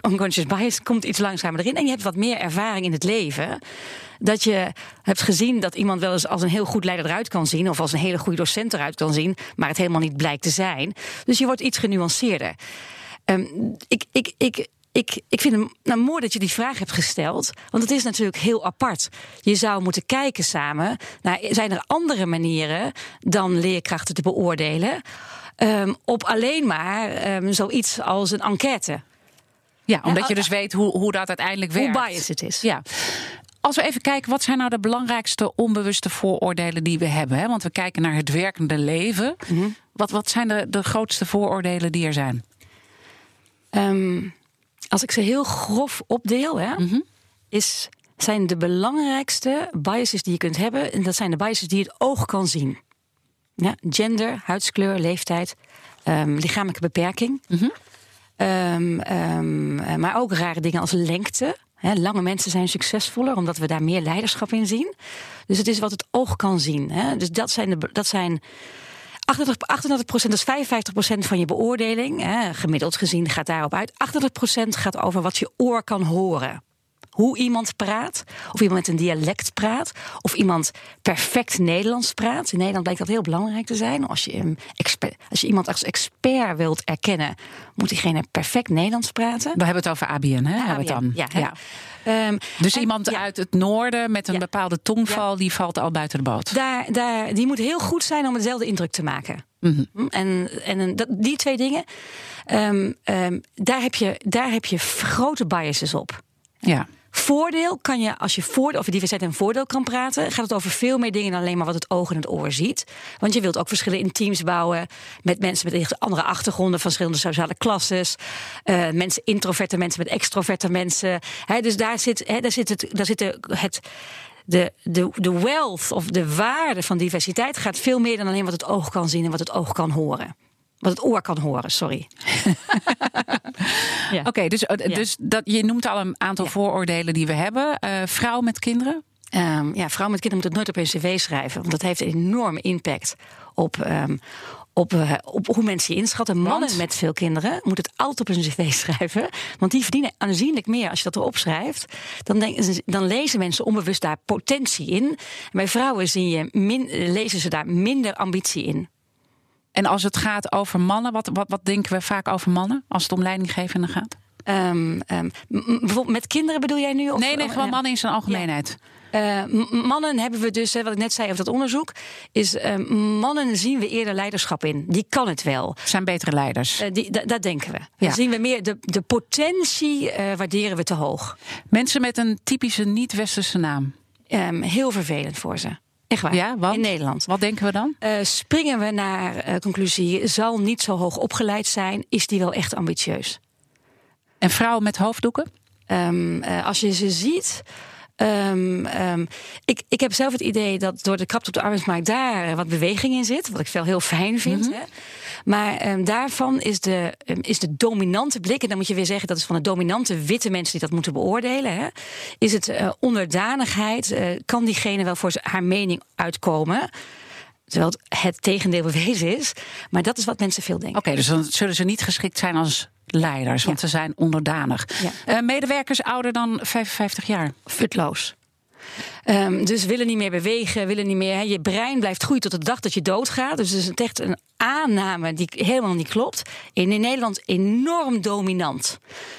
unconscious bias komt iets langzamer erin. En je hebt wat meer ervaring in het leven. Dat je hebt gezien dat iemand wel eens als een heel goed leider eruit kan zien. Of als een hele goede docent eruit kan zien. Maar het helemaal niet blijkt te zijn. Dus je wordt iets genuanceerder. Um, ik, ik, ik, ik, ik vind het nou, mooi dat je die vraag hebt gesteld. Want het is natuurlijk heel apart. Je zou moeten kijken samen. Naar, zijn er andere manieren dan leerkrachten te beoordelen? Um, op alleen maar um, zoiets als een enquête. Ja, omdat je dus weet hoe, hoe dat uiteindelijk werkt. Hoe biased het is. Ja. Als we even kijken, wat zijn nou de belangrijkste onbewuste vooroordelen die we hebben? Hè? Want we kijken naar het werkende leven. Mm wat, wat zijn de, de grootste vooroordelen die er zijn? Um, als ik ze heel grof opdeel, hè, mm -hmm. is, zijn de belangrijkste biases die je kunt hebben. En dat zijn de biases die het oog kan zien. Ja, gender, huidskleur, leeftijd, um, lichamelijke beperking. Mm -hmm. Um, um, maar ook rare dingen als lengte. Lange mensen zijn succesvoller omdat we daar meer leiderschap in zien. Dus het is wat het oog kan zien. Dus dat zijn, de, dat zijn 38, 38% dat is 55% van je beoordeling. He. Gemiddeld gezien gaat daarop uit. 38% gaat over wat je oor kan horen. Hoe iemand praat. Of iemand met een dialect praat. Of iemand perfect Nederlands praat. In Nederland blijkt dat heel belangrijk te zijn. Als je, expert, als je iemand als expert wilt erkennen, moet diegene perfect Nederlands praten. We hebben het over ABN, hè? hebben we het dan. Ja, ja. Um, dus iemand uit het noorden met een bepaalde tongval, die valt al buiten de boot. Daar, daar, die moet heel goed zijn om dezelfde indruk te maken. Mm -hmm. En, en dat, die twee dingen, um, um, daar, heb je, daar heb je grote biases op. Ja. Voordeel kan je, als je voordeel, over diversiteit en voordeel kan praten, gaat het over veel meer dingen dan alleen maar wat het oog en het oor ziet. Want je wilt ook verschillen in teams bouwen met mensen met andere achtergronden, verschillende sociale klasses. Uh, mensen introverte mensen met extroverte mensen. He, dus daar zit, he, daar zit, het, daar zit het de, de, de wealth of de waarde van diversiteit gaat veel meer dan alleen wat het oog kan zien en wat het oog kan horen. Wat het oor kan horen, sorry. ja. Oké, okay, dus, dus dat, je noemt al een aantal ja. vooroordelen die we hebben. Uh, vrouw met kinderen? Um, ja, vrouw met kinderen moet het nooit op een cv schrijven. Want dat heeft een enorme impact op, um, op, uh, op hoe mensen je inschatten. Mannen want? met veel kinderen moeten het altijd op een cv schrijven. Want die verdienen aanzienlijk meer als je dat erop schrijft. Dan, denk, dan lezen mensen onbewust daar potentie in. En bij vrouwen zie je min, lezen ze daar minder ambitie in. En als het gaat over mannen, wat, wat, wat denken we vaak over mannen als het om leidinggevenden gaat? Um, um, bijvoorbeeld met kinderen bedoel jij nu? Of, nee, nee, gewoon mannen in zijn algemeenheid. Ja. Uh, mannen hebben we dus, wat ik net zei over dat onderzoek, is uh, mannen zien we eerder leiderschap in. Die kan het wel. Zijn betere leiders. Uh, die, dat denken we. Ja. Dan zien we meer de, de potentie waarderen we te hoog. Mensen met een typische niet-westerse naam. Um, heel vervelend voor ze. Echt waar. Ja, want? In Nederland. Wat denken we dan? Uh, springen we naar uh, conclusie, zal niet zo hoog opgeleid zijn, is die wel echt ambitieus. En vrouwen met hoofddoeken? Um, uh, als je ze ziet. Um, um, ik, ik heb zelf het idee dat door de krapte op de arbeidsmarkt daar wat beweging in zit. Wat ik wel heel fijn vind. Mm -hmm. hè. Maar um, daarvan is de, is de dominante blik, en dan moet je weer zeggen dat is van de dominante witte mensen die dat moeten beoordelen. Hè, is het uh, onderdanigheid? Uh, kan diegene wel voor haar mening uitkomen? Terwijl het, het tegendeel bewezen is. Maar dat is wat mensen veel denken. Oké, okay, dus dan zullen ze niet geschikt zijn als leiders, want ja. ze zijn onderdanig. Ja. Uh, medewerkers ouder dan 55 jaar? Futloos. Um, dus willen niet meer bewegen, willen niet meer. Je brein blijft groeien tot de dag dat je doodgaat. Dus het is echt een aanname die helemaal niet klopt. In, in Nederland enorm dominant.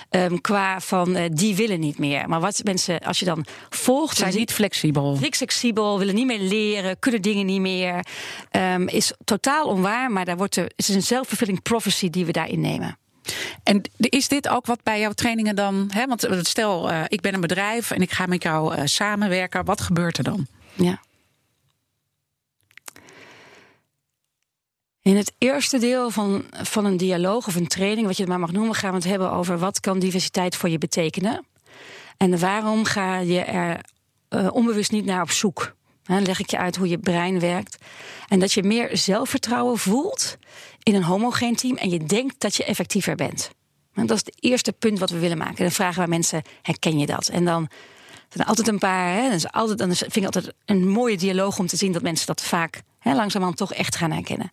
Um, qua van uh, die willen niet meer. Maar wat mensen, als je dan volgt. Zijn niet flexibel. Niet flexibel, willen niet meer leren, kunnen dingen niet meer. Um, is totaal onwaar, maar daar wordt er, het is een self-fulfilling prophecy die we daarin nemen. En is dit ook wat bij jouw trainingen dan? Hè? Want stel, uh, ik ben een bedrijf en ik ga met jou uh, samenwerken. Wat gebeurt er dan? Ja. In het eerste deel van, van een dialoog of een training, wat je het maar mag noemen, gaan we het hebben over wat kan diversiteit voor je betekenen. En waarom ga je er onbewust niet naar op zoek? Dan leg ik je uit hoe je brein werkt. En dat je meer zelfvertrouwen voelt in een homogeen team en je denkt dat je effectiever bent. En dat is het eerste punt wat we willen maken. Dan vragen we mensen: herken je dat? En dan zijn er altijd een paar. Hè, dan, is altijd, dan vind ik altijd een mooie dialoog om te zien dat mensen dat vaak hè, langzamerhand toch echt gaan herkennen.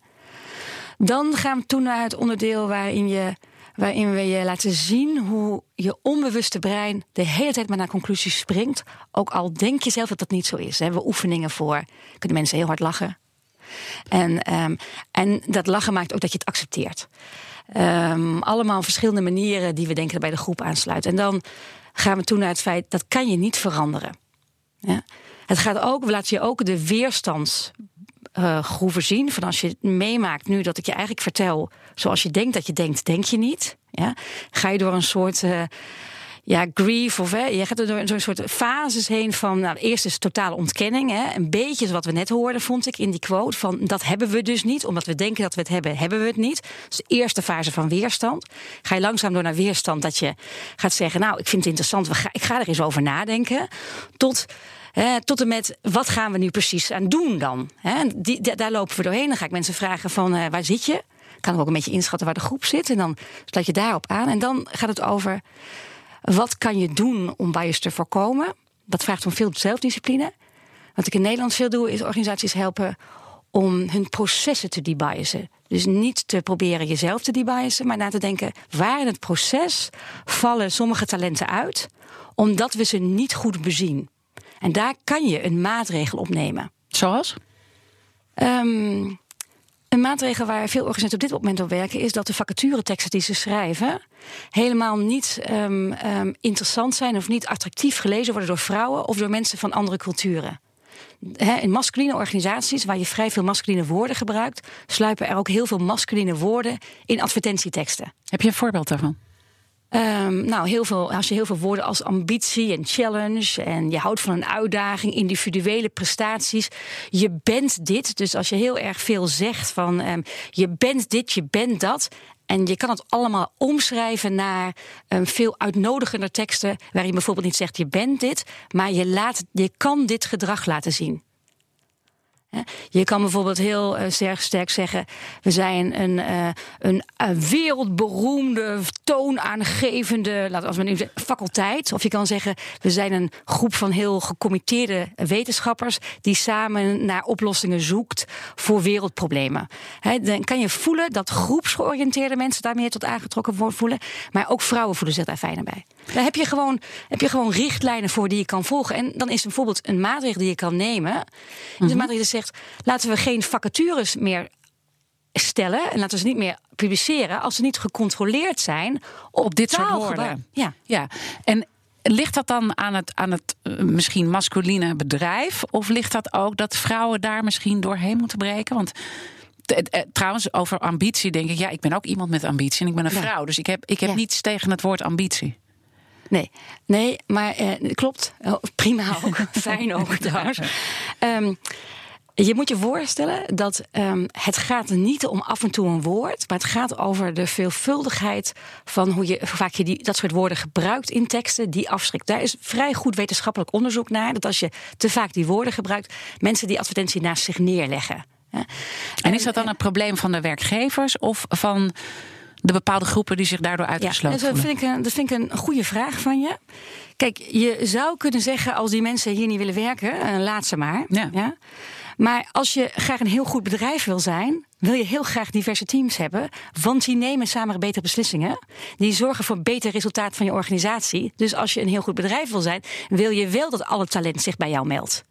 Dan gaan we toen naar het onderdeel waarin, je, waarin we je laten zien hoe je onbewuste brein de hele tijd maar naar conclusies springt. Ook al denk je zelf dat dat niet zo is. Daar hebben we oefeningen voor. Kunnen mensen heel hard lachen. En, um, en dat lachen maakt ook dat je het accepteert. Um, allemaal verschillende manieren die we denken bij de groep aansluiten. En dan gaan we toen naar het feit dat kan je niet veranderen. Ja? Het gaat ook, we laten je ook de weerstandsgroeven uh, zien. Van als je meemaakt nu dat ik je eigenlijk vertel zoals je denkt dat je denkt, denk je niet. Ja? Ga je door een soort. Uh, ja, grief of hè, je gaat door zo'n soort fases heen van, nou, eerst is totale ontkenning. Hè, een beetje wat we net hoorden, vond ik in die quote, van dat hebben we dus niet, omdat we denken dat we het hebben, hebben we het niet. Dus de eerste fase van weerstand. Ga je langzaam door naar weerstand dat je gaat zeggen, nou, ik vind het interessant, ga, ik ga er eens over nadenken. Tot tot en met wat gaan we nu precies aan doen dan? He, die, daar lopen we doorheen. Dan ga ik mensen vragen van uh, waar zit je? Kan ook een beetje inschatten waar de groep zit. En dan sluit je daarop aan. En dan gaat het over wat kan je doen om bias te voorkomen? Dat vraagt om veel zelfdiscipline. Wat ik in Nederland veel doe, is organisaties helpen om hun processen te debiasen. Dus niet te proberen jezelf te debiasen, maar na te denken: waar in het proces vallen sommige talenten uit, omdat we ze niet goed bezien. En daar kan je een maatregel op nemen. Zoals? Ehm, een maatregel waar veel organisaties op dit moment op werken, is dat de vacatureteksten die ze schrijven helemaal niet ehm, ehm, interessant zijn of niet attractief gelezen worden door vrouwen of door mensen van andere culturen. in masculine organisaties, waar je vrij veel masculine woorden gebruikt, sluipen er ook heel veel masculine woorden in advertentieteksten. Heb je een voorbeeld daarvan? Um, nou, heel veel, als je heel veel woorden als ambitie en challenge en je houdt van een uitdaging, individuele prestaties. Je bent dit. Dus als je heel erg veel zegt van um, je bent dit, je bent dat. En je kan het allemaal omschrijven naar um, veel uitnodigender teksten. Waar je bijvoorbeeld niet zegt je bent dit, maar je, laat, je kan dit gedrag laten zien. Je kan bijvoorbeeld heel uh, sterk, zeggen: we zijn een, uh, een, een, wereldberoemde, toonaangevende, laten we nu zeggen, faculteit. Of je kan zeggen: we zijn een groep van heel gecommitteerde wetenschappers die samen naar oplossingen zoekt voor wereldproblemen. Dan kan je voelen dat groepsgeoriënteerde mensen daar meer tot aangetrokken voelen, maar ook vrouwen voelen zich daar fijner bij. Daar heb je gewoon, heb je gewoon richtlijnen voor die je kan volgen. En dan is bijvoorbeeld een maatregel die je kan nemen. Mm -hmm. De maatregel laten we geen vacatures meer stellen en laten we ze niet meer publiceren als ze niet gecontroleerd zijn op, op dit soort woorden. Ja. ja. En ligt dat dan aan het, aan het uh, misschien masculine bedrijf? Of ligt dat ook dat vrouwen daar misschien doorheen moeten breken? Want trouwens, over ambitie denk ik, ja, ik ben ook iemand met ambitie en ik ben een ja. vrouw. Dus ik heb, ik heb ja. niets tegen het woord ambitie. Nee, nee, maar eh, klopt. Oh, prima ook. Fijn ook trouwens. Um, je moet je voorstellen dat um, het gaat niet om af en toe een woord, maar het gaat over de veelvuldigheid van hoe je hoe vaak je die, dat soort woorden gebruikt in teksten die afschrikt. Daar is vrij goed wetenschappelijk onderzoek naar dat als je te vaak die woorden gebruikt, mensen die advertentie naast zich neerleggen. En, en is dat dan een probleem van de werkgevers of van de bepaalde groepen die zich daardoor uitgesloten ja, dat vind, ik een, dat vind ik een goede vraag van je. Kijk, je zou kunnen zeggen als die mensen hier niet willen werken, laat ze maar. Ja. ja? Maar als je graag een heel goed bedrijf wil zijn, wil je heel graag diverse teams hebben. Want die nemen samen betere beslissingen. Die zorgen voor beter resultaat van je organisatie. Dus als je een heel goed bedrijf wil zijn, wil je wel dat alle talent zich bij jou meldt.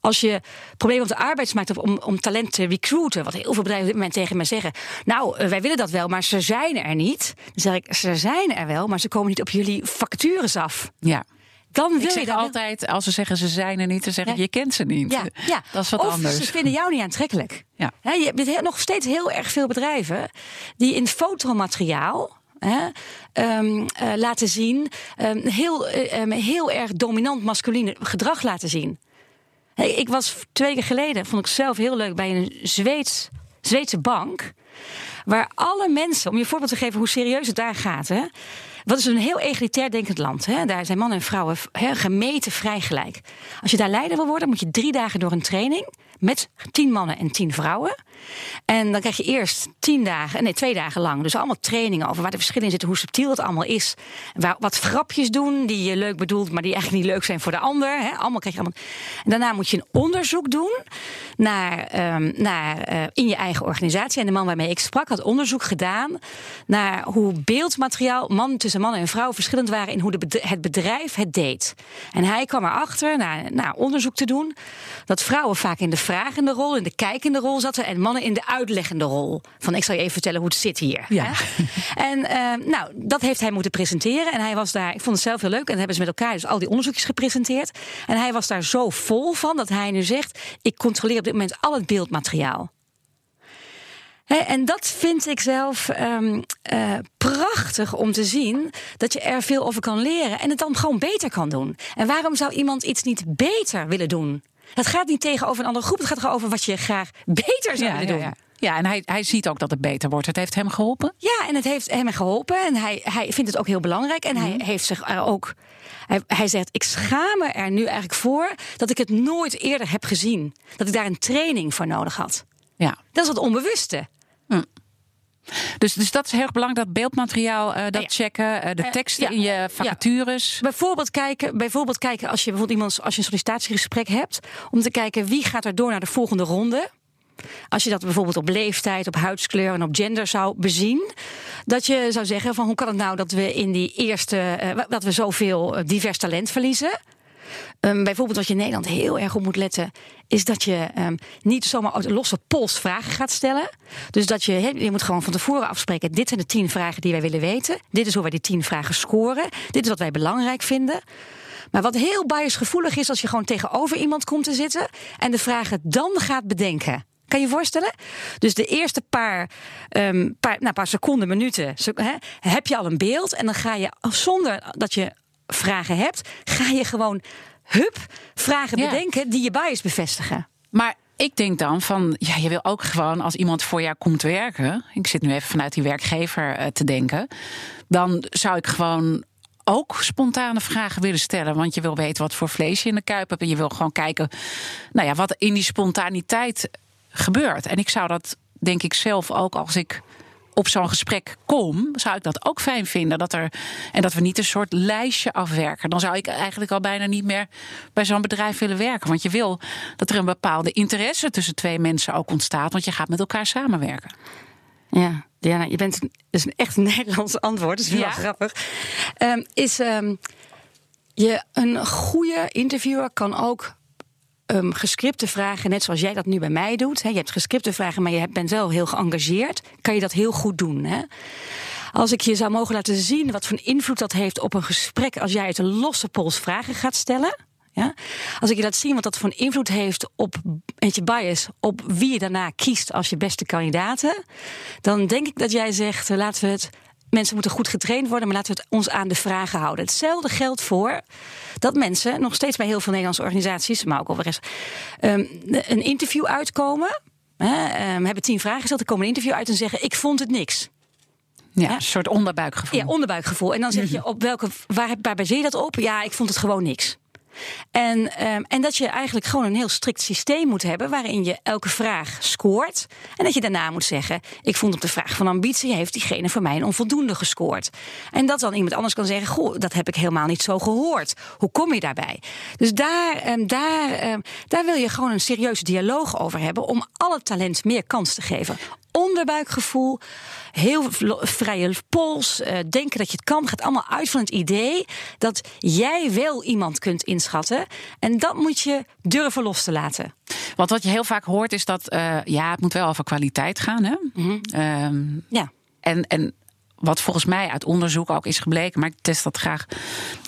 Als je problemen op de arbeidsmarkt hebt om, om talent te recruiten, wat heel veel bedrijven op dit moment tegen mij zeggen. Nou, wij willen dat wel, maar ze zijn er niet. Dan zeg ik, ze zijn er wel, maar ze komen niet op jullie vacatures af. Ja. Dan wil ik zeg je dat altijd, als ze zeggen ze zijn er niet, dan zeg ik Ja. je kent ze niet. Ja, ja. Dat is wat of anders. ze vinden jou niet aantrekkelijk. Ja. Je hebt he- nog steeds heel erg veel bedrijven die in fotomateriaal hè, ehm, eh, laten zien, ehm, heel, eh, ehm, heel erg dominant masculine gedrag laten zien. Hey, ik was twee weken geleden, vond ik zelf heel leuk, bij een Zweeds, Zweedse bank. Waar alle mensen, om je voorbeeld te geven hoe serieus het daar gaat. Hè, wat is een heel egalitair denkend land. Hè? Daar zijn mannen en vrouwen hè, gemeten vrij gelijk. Als je daar leider wil worden, moet je drie dagen door een training met tien mannen en tien vrouwen. En dan krijg je eerst tien dagen, nee, twee dagen lang. Dus allemaal trainingen over waar de verschillen in zitten, hoe subtiel het allemaal is. Wat grapjes doen die je leuk bedoelt, maar die eigenlijk niet leuk zijn voor de ander. Hè? Allemaal krijg je allemaal. En daarna moet je een onderzoek doen naar, ehm, naar, eh, in je eigen organisatie. En de man waarmee ik sprak had onderzoek gedaan naar hoe beeldmateriaal man, tussen mannen en vrouwen verschillend waren in hoe de het bedrijf het deed. En hij kwam erachter, na, na onderzoek te doen, dat vrouwen vaak in de vragende rol, in de kijkende rol zaten en mannen in de uitleggende rol. Van ik zal je even vertellen hoe het zit hier. Ja. Hè? En eh, nou, dat heeft hij moeten presenteren. En hij was daar, ik vond het zelf heel leuk. En dan hebben ze met elkaar dus al die onderzoekjes gepresenteerd. En hij was daar zo vol van dat hij nu zegt: ik controleer op dit moment al het beeldmateriaal. En dat vind ik zelf ehm, eh, prachtig om te zien dat je er veel over kan leren en het dan gewoon beter kan doen. En waarom zou iemand iets niet beter willen doen? Het gaat niet tegenover een andere groep, het gaat gewoon over wat je graag beter zou Ja, willen doen. ja. ja, en hij, hij ziet ook dat het beter wordt. Het heeft hem geholpen. Ja, en het heeft hem geholpen. En hij, hij vindt het ook heel belangrijk. En hij heeft zich er ook. Hij, hij zegt: Ik schaam me er nu eigenlijk voor dat ik het nooit eerder heb gezien. Dat ik daar een training voor nodig had. Ja. Dat is het onbewuste. Dus, dus dat is heel erg belangrijk, dat beeldmateriaal, eh, dat Ja. checken, eh, de Eh, teksten ja. in je vacatures. Bijvoorbeeld kijken, bijvoorbeeld kijken als je bijvoorbeeld iemand, als je een sollicitatiegesprek hebt, om te kijken wie gaat er door naar de volgende ronde. als je dat bijvoorbeeld op leeftijd, op huidskleur en op gender zou bezien, dat je zou zeggen van hoe kan het nou dat we in die eerste, uh, dat we zoveel divers talent verliezen? Um, bijvoorbeeld wat je in Nederland heel erg op moet letten, is dat je um, niet zomaar losse pols vragen gaat stellen. Dus dat je, je moet gewoon van tevoren afspreken: dit zijn de tien vragen die wij willen weten. Dit is hoe wij die tien vragen scoren. Dit is wat wij belangrijk vinden. Maar wat heel biasgevoelig is als je gewoon tegenover iemand komt te zitten en de vragen dan gaat bedenken. Kan je je voorstellen? Dus de eerste paar, um, paar, nou, paar seconden, minuten, heb je al een beeld. En dan ga je, zonder dat je vragen hebt, ga je gewoon hup vragen bedenken die je bias bevestigen. Maar ik denk dan van, ja, je wil ook gewoon als iemand voor jou komt werken. Ik zit nu even vanuit die werkgever uh, te denken. Dan zou ik gewoon ook spontane vragen willen stellen. Want je wil weten wat voor vlees je in de kuip hebt. En je wil gewoon kijken nou ja, wat in die spontaniteit gebeurt. En ik zou dat, denk ik zelf ook, als ik op zo'n gesprek kom, zou ik dat ook fijn vinden. Dat er, en dat we niet een soort lijstje afwerken. Dan zou ik eigenlijk al bijna niet meer bij zo'n bedrijf willen werken. Want je wil dat er een bepaalde interesse tussen twee mensen ook ontstaat. Want je gaat met elkaar samenwerken. Ja, Diana, je bent is een echt Nederlands antwoord. Dat is heel grappig. Um, is um, je een goede interviewer kan ook um, gescripte vragen, net zoals jij dat nu bij mij doet. Hè. Je hebt gescripte vragen, maar je bent wel heel geëngageerd. Kan je dat heel goed doen. Hè? Als ik je zou mogen laten zien wat voor invloed dat heeft op een gesprek als jij uit een losse pols vragen gaat stellen. Ja? Als ik je laat zien wat dat voor invloed heeft op je bias, op wie je daarna kiest als je beste kandidaten, dan denk ik dat jij zegt: uh, laten we het mensen moeten goed getraind worden, maar laten we het ons aan de vragen houden. Hetzelfde geldt voor dat mensen, nog steeds bij heel veel Nederlandse organisaties, maar ook al de rest, um, een interview uitkomen. Hè, um, hebben tien vragen gesteld, er komen een interview uit en zeggen: Ik vond het niks. Ja, een soort onderbuikgevoel. Ja, onderbuikgevoel. En dan zeg je mhm. op welke, waar, waar baseer je dat op? Ja, ik vond het gewoon niks. En, um, en dat je eigenlijk gewoon een heel strikt systeem moet hebben waarin je elke vraag scoort. En dat je daarna moet zeggen: Ik vond op de vraag van ambitie heeft diegene voor mij een onvoldoende gescoord. En dat dan iemand anders kan zeggen: Goh, dat heb ik helemaal niet zo gehoord. Hoe kom je daarbij? Dus daar, um, daar, um, daar wil je gewoon een serieuze dialoog over hebben om alle talent meer kans te geven onderbuikgevoel, heel vrije pols, uh, denken dat je het kan, gaat allemaal uit van het idee dat jij wel iemand kunt inschatten. En dat moet je durven los te laten. Want wat je heel vaak hoort is dat, uh, ja, het moet wel over kwaliteit gaan. Hè? Mm -hmm. um, ja. En, en wat volgens mij uit onderzoek ook is gebleken, maar ik test dat graag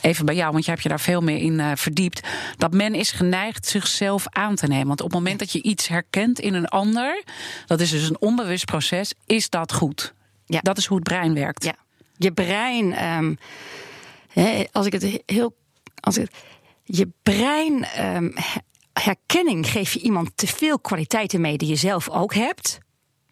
even bij jou, want je hebt je daar veel meer in uh, verdiept. Dat men is geneigd zichzelf aan te nemen. Want op het moment dat je iets herkent in een ander, dat is dus een onbewust proces, is dat goed. Ja. Dat is hoe het brein werkt. Ja. Je brein, um, als ik het heel. Als ik, je brein. Um, herkenning geef je iemand te veel kwaliteiten mee die je zelf ook hebt.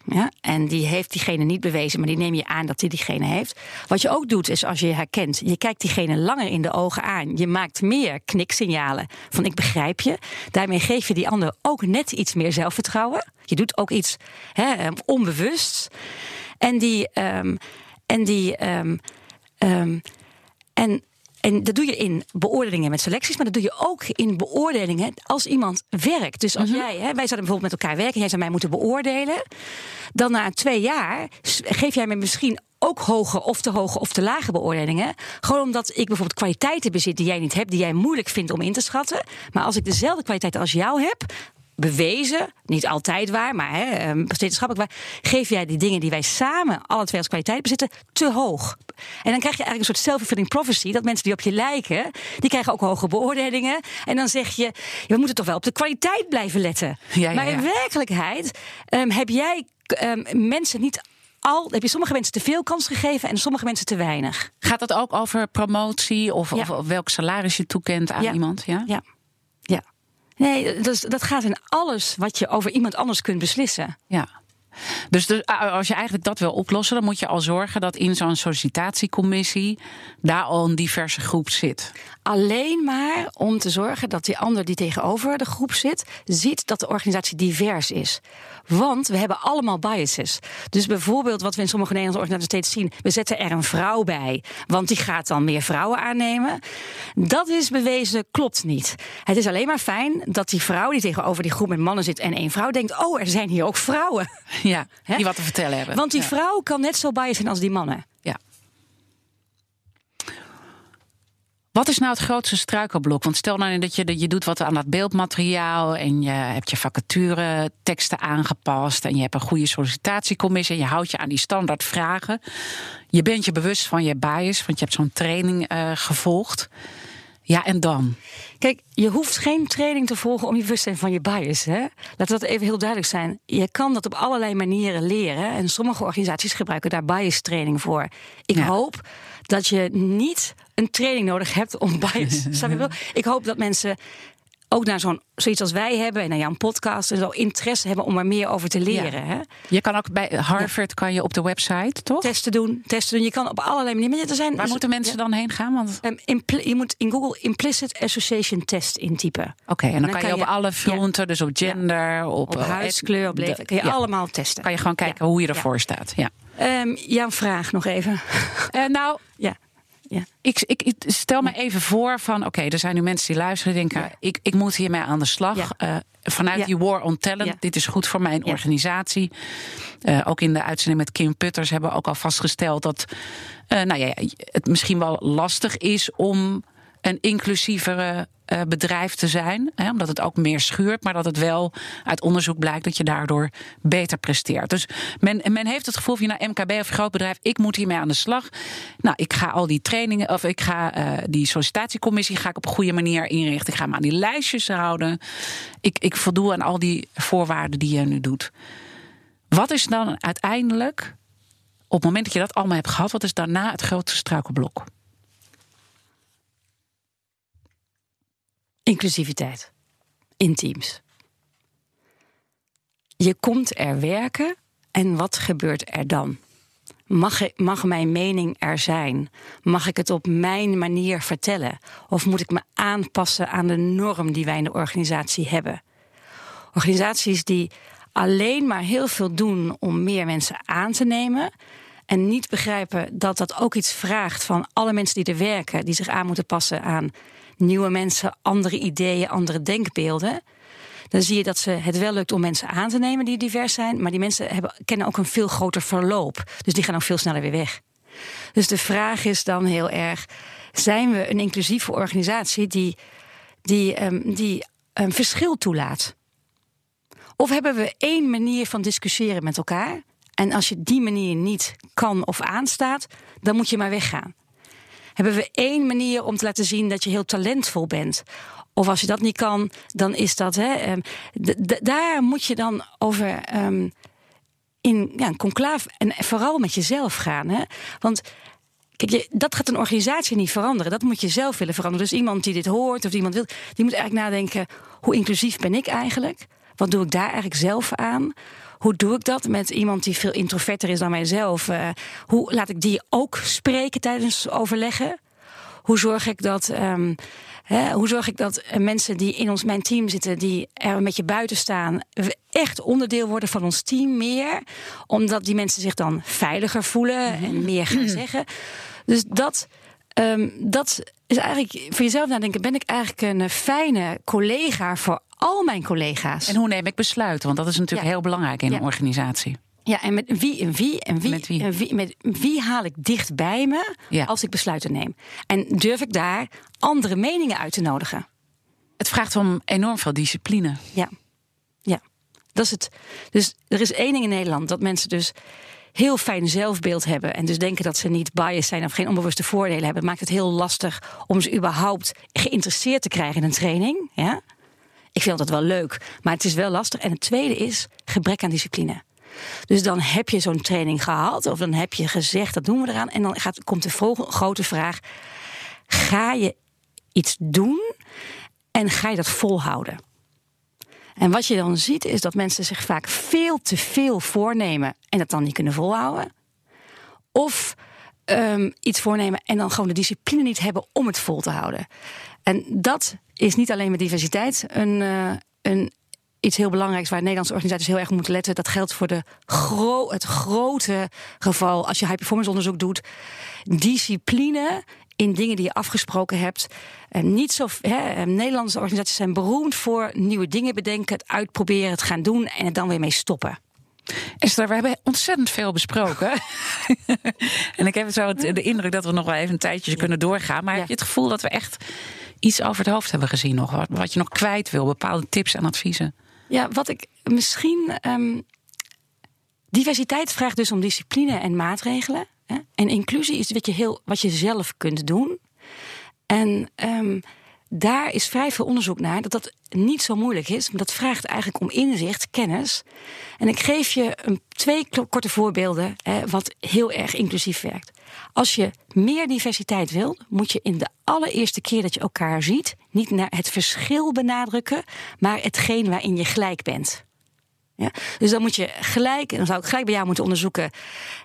Ja, en die heeft diegene niet bewezen, maar die neem je aan dat die diegene heeft. Wat je ook doet, is als je herkent, je kijkt diegene langer in de ogen aan. Je maakt meer kniksignalen van ik begrijp je. Daarmee geef je die ander ook net iets meer zelfvertrouwen. Je doet ook iets hè, ehm, onbewust. En die. Um, en die um, en en dat doe je in beoordelingen met selecties, maar dat doe je ook in beoordelingen als iemand werkt. Dus als mhm. jij, hè, wij zouden bijvoorbeeld met elkaar werken, jij zou mij moeten beoordelen. Dan na twee jaar geef jij mij misschien ook hoge of te hoge of te lage beoordelingen. Gewoon omdat ik bijvoorbeeld kwaliteiten bezit die jij niet hebt, die jij moeilijk vindt om in te schatten. Maar als ik dezelfde kwaliteiten als jou heb, bewezen, niet altijd waar, maar hè, ehm, wetenschappelijk waar, geef jij die dingen die wij samen alle twee als kwaliteit bezitten te hoog. En dan krijg je eigenlijk een soort self-fulfilling prophecy, dat mensen die op je lijken, die krijgen ook hoge beoordelingen. En dan zeg je, we moeten toch wel op de kwaliteit blijven letten. Ja, ja, maar in werkelijkheid um, heb jij um, mensen niet al, heb je sommige mensen te veel kans gegeven en sommige mensen te weinig. Gaat dat ook over promotie of, of welk salaris je toekent aan iemand? Ja. ja. Nee, dat, dat gaat in alles wat je over iemand anders kunt beslissen. Ja. Dus, dus als je eigenlijk dat wil oplossen, dan moet je al zorgen dat in zo'n sollicitatiecommissie daar al een diverse groep zit. Alleen maar om te zorgen dat die ander die tegenover de groep zit, ziet dat de organisatie divers is. Want we hebben allemaal biases. Dus bijvoorbeeld wat we in sommige Nederlandse organisaties steeds zien: we zetten er een vrouw bij, want die gaat dan meer vrouwen aannemen. Dat is bewezen, klopt niet. Het is alleen maar fijn dat die vrouw die tegenover die groep met mannen zit en één vrouw denkt: oh, er zijn hier ook vrouwen. Ja, die wat te vertellen hebben. Want die vrouw kan net zo biased zijn als die mannen. Ja. Wat is nou het grootste struikelblok? Want stel nou dat je, je doet wat aan dat beeldmateriaal en je hebt je vacature teksten aangepast en je hebt een goede sollicitatiecommissie en je houdt je aan die standaard vragen. Je bent je bewust van je bias, want je hebt zo'n training uh, gevolgd. Ja, en dan? Kijk, je hoeft geen training te volgen om je bewust te zijn van je bias. Hè? Laat dat even heel duidelijk zijn. Je kan dat op allerlei manieren leren. En sommige organisaties gebruiken daar bias training voor. Ik hoop dat je niet een training nodig hebt om bias. ik hoop dat mensen ook naar zo'n zoiets als wij hebben en naar jouw podcast en zo interesse hebben om er meer over te leren. Hè? Je kan ook bij Harvard kan je op de website toch testen doen, testen doen. Je kan op allerlei manieren. Er zijn, Waar moeten mensen dan heen gaan? Want um, je moet in Google implicit association test intypen. Oké, en dan, kan, je op alle fronten, dus op gender, op, op uh, huidskleur, op leven, kan je allemaal testen. Kan je gewoon kijken hoe je ervoor staat. Ja. Um, jouw vraag nog even. Uh, nou, ja. Ja. Ik, ik, stel me even voor van, oké, er zijn nu mensen die luisteren en denken, ik, ik moet hiermee aan de slag. Uh, vanuit die War on Talent, dit is goed voor mijn organisatie. Uh, ook in de uitzending met Kim Putters hebben we ook al vastgesteld dat uh, nou ja, het misschien wel lastig is om een inclusievere bedrijf te zijn. Hè, omdat het ook meer schuurt, maar dat het wel uit onderzoek blijkt dat je daardoor beter presteert. Dus men, men heeft het gevoel van naar MKB of groot bedrijf, ik moet hiermee aan de slag. Nou, ik ga al die trainingen, of ik ga uh, die sollicitatiecommissie ga ik op een goede manier inrichten. Ik ga me aan die lijstjes houden. Ik, ik voldoe aan al die voorwaarden die je nu doet. Wat is dan uiteindelijk, op het moment dat je dat allemaal hebt gehad, wat is daarna het grootste struikelblok? Inclusiviteit in teams. Je komt er werken en wat gebeurt er dan? Mag, mag mijn mening er zijn? Mag ik het op mijn manier vertellen? Of moet ik me aanpassen aan de norm die wij in de organisatie hebben? Organisaties die alleen maar heel veel doen om meer mensen aan te nemen. En niet begrijpen dat dat ook iets vraagt van alle mensen die er werken, die zich aan moeten passen aan nieuwe mensen, andere ideeën, andere denkbeelden. Dan zie je dat ze het wel lukt om mensen aan te nemen die divers zijn. Maar die mensen hebben, kennen ook een veel groter verloop. Dus die gaan ook veel sneller weer weg. Dus de vraag is dan heel erg: zijn we een inclusieve organisatie die, die, um, die een verschil toelaat? Of hebben we één manier van discussiëren met elkaar? En als je die manier niet kan of aanstaat, dan moet je maar weggaan hebben we één manier om te laten zien dat je heel talentvol bent. Of als je dat niet kan, dan is dat. Hè, um, daar moet je dan over um, in ja, een conclave en vooral met jezelf gaan. Hè? Want Kijk, je, dat gaat een organisatie niet veranderen. Dat moet je zelf willen veranderen. Dus iemand die dit hoort of iemand wil, die moet eigenlijk nadenken: hoe inclusief ben ik eigenlijk? Wat doe ik daar eigenlijk zelf aan? Hoe doe ik dat met iemand die veel introverter is dan mijzelf? Uh, hoe laat ik die ook spreken tijdens overleggen? Hoe zorg ik dat. Um, He, hoe zorg ik dat mensen die in ons, mijn team zitten, die er een beetje buiten staan, echt onderdeel worden van ons team meer? Omdat die mensen zich dan veiliger voelen en mhm. meer gaan zeggen. Dus dat, um, dat is eigenlijk voor jezelf nadenken: ben ik eigenlijk een fijne collega voor al mijn collega's. En hoe neem ik besluiten? Want dat is natuurlijk heel belangrijk in een organisatie. Ja, en met wie en wie en wie, met wie, en wie, met wie haal ik dicht bij me als ik besluiten neem? En durf ik daar andere meningen uit te nodigen? Het vraagt om enorm veel discipline. Ja, ja. Dat is het. Dus er is één ding in Nederland dat mensen dus heel fijn zelfbeeld hebben en dus denken dat ze niet biased zijn of geen onbewuste voordelen hebben, maakt het heel lastig om ze überhaupt geïnteresseerd te krijgen in een training. Ja? Ik vind dat wel leuk, maar het is wel lastig. En het tweede is gebrek aan discipline. Dus dan heb je zo'n training gehad, of dan heb je gezegd dat doen we eraan. En dan gaat, komt de grote vraag: ga je iets doen en ga je dat volhouden? En wat je dan ziet is dat mensen zich vaak veel te veel voornemen en dat dan niet kunnen volhouden. Of um, iets voornemen en dan gewoon de discipline niet hebben om het vol te houden. En dat is niet alleen met diversiteit een, uh, een iets heel belangrijks waar Nederlandse organisaties heel erg moeten letten. Dat geldt voor de gro het grote geval als je high performance onderzoek doet. Discipline in dingen die je afgesproken hebt. En niet zo, hè, Nederlandse organisaties zijn beroemd voor nieuwe dingen bedenken, het uitproberen, het gaan doen en het dan weer mee stoppen. Esther, we hebben ontzettend veel besproken. en ik heb zo de indruk dat we nog wel even een tijdje kunnen doorgaan. Maar heb je het gevoel dat we echt iets over het hoofd hebben gezien nog? Wat je nog kwijt wil, bepaalde tips en adviezen? Ja, wat ik misschien. Um, diversiteit vraagt dus om discipline en maatregelen. Hè? En inclusie is wat je, heel, wat je zelf kunt doen. En um, daar is vrij veel onderzoek naar dat dat niet zo moeilijk is. Maar dat vraagt eigenlijk om inzicht, kennis. En ik geef je een, twee korte voorbeelden hè, wat heel erg inclusief werkt. Als je meer diversiteit wil, moet je in de allereerste keer dat je elkaar ziet, niet naar het verschil benadrukken, maar hetgeen waarin je gelijk bent. Ja? Dus dan moet je gelijk, en dan zou ik gelijk bij jou moeten onderzoeken.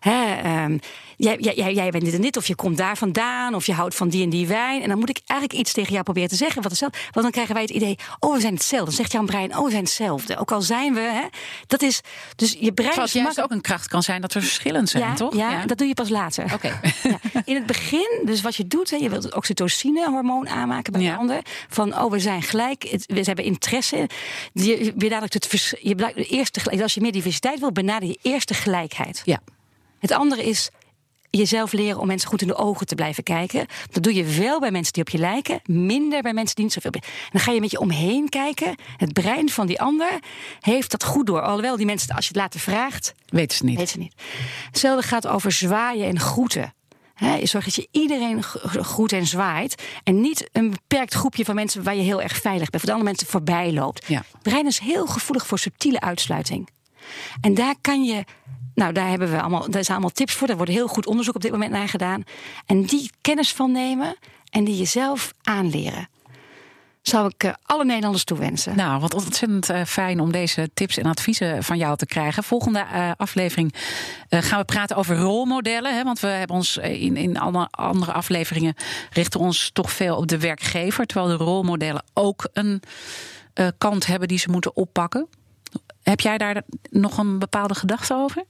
Hè, um, jij, jij, jij bent dit en dit, of je komt daar vandaan, of je houdt van die en die wijn. En dan moet ik eigenlijk iets tegen jou proberen te zeggen. Wat hetzelfde, want dan krijgen wij het idee, oh, we zijn hetzelfde. Dan zegt jouw brein, oh, we zijn hetzelfde. Ook al zijn we, hè, dat is, dus je brein... Zoals juist ook een kracht kan zijn dat we verschillend zijn, ja, toch? Ja, dat doe je pas later. Oké. Ja. In het begin, dus wat je doet, hè, je wilt het oxytocine-hormoon aanmaken bij de ander. Van, oh, we zijn gelijk, we hebben interesse. Je, je, het, je, eerste, als je meer diversiteit wil, benader je eerste gelijkheid. Ja. Het andere is jezelf leren om mensen goed in de ogen te blijven kijken. Dat doe je wel bij mensen die op je lijken, minder bij mensen die niet zoveel. Dan ga je met je omheen kijken. Het brein van die ander heeft dat goed door. Alhoewel die mensen, als je het later vraagt, weten ze niet. Weet ze niet. Hetzelfde gaat over zwaaien en groeten. He, zorg dat je iedereen groet en zwaait. En niet een beperkt groepje van mensen waar je heel erg veilig bent. Voor de andere mensen voorbij loopt. Ja. Het brein is heel gevoelig voor subtiele uitsluiting. En daar kan je. Nou, daar hebben we allemaal, daar zijn allemaal tips voor. Daar wordt heel goed onderzoek op dit moment naar gedaan. En die kennis van nemen en die jezelf aanleren zou ik uh, alle Nederlanders toewensen. Nou, wat ontzettend uh, fijn om deze tips en adviezen van jou te krijgen. Volgende uh, aflevering gaan we praten over rolmodellen. Hè, want we hebben ons in, in alle andere afleveringen richten ons toch veel op de werkgever. Terwijl de rolmodellen ook een kant hebben die ze moeten oppakken. Heb jij daar nog een bepaalde gedachte over?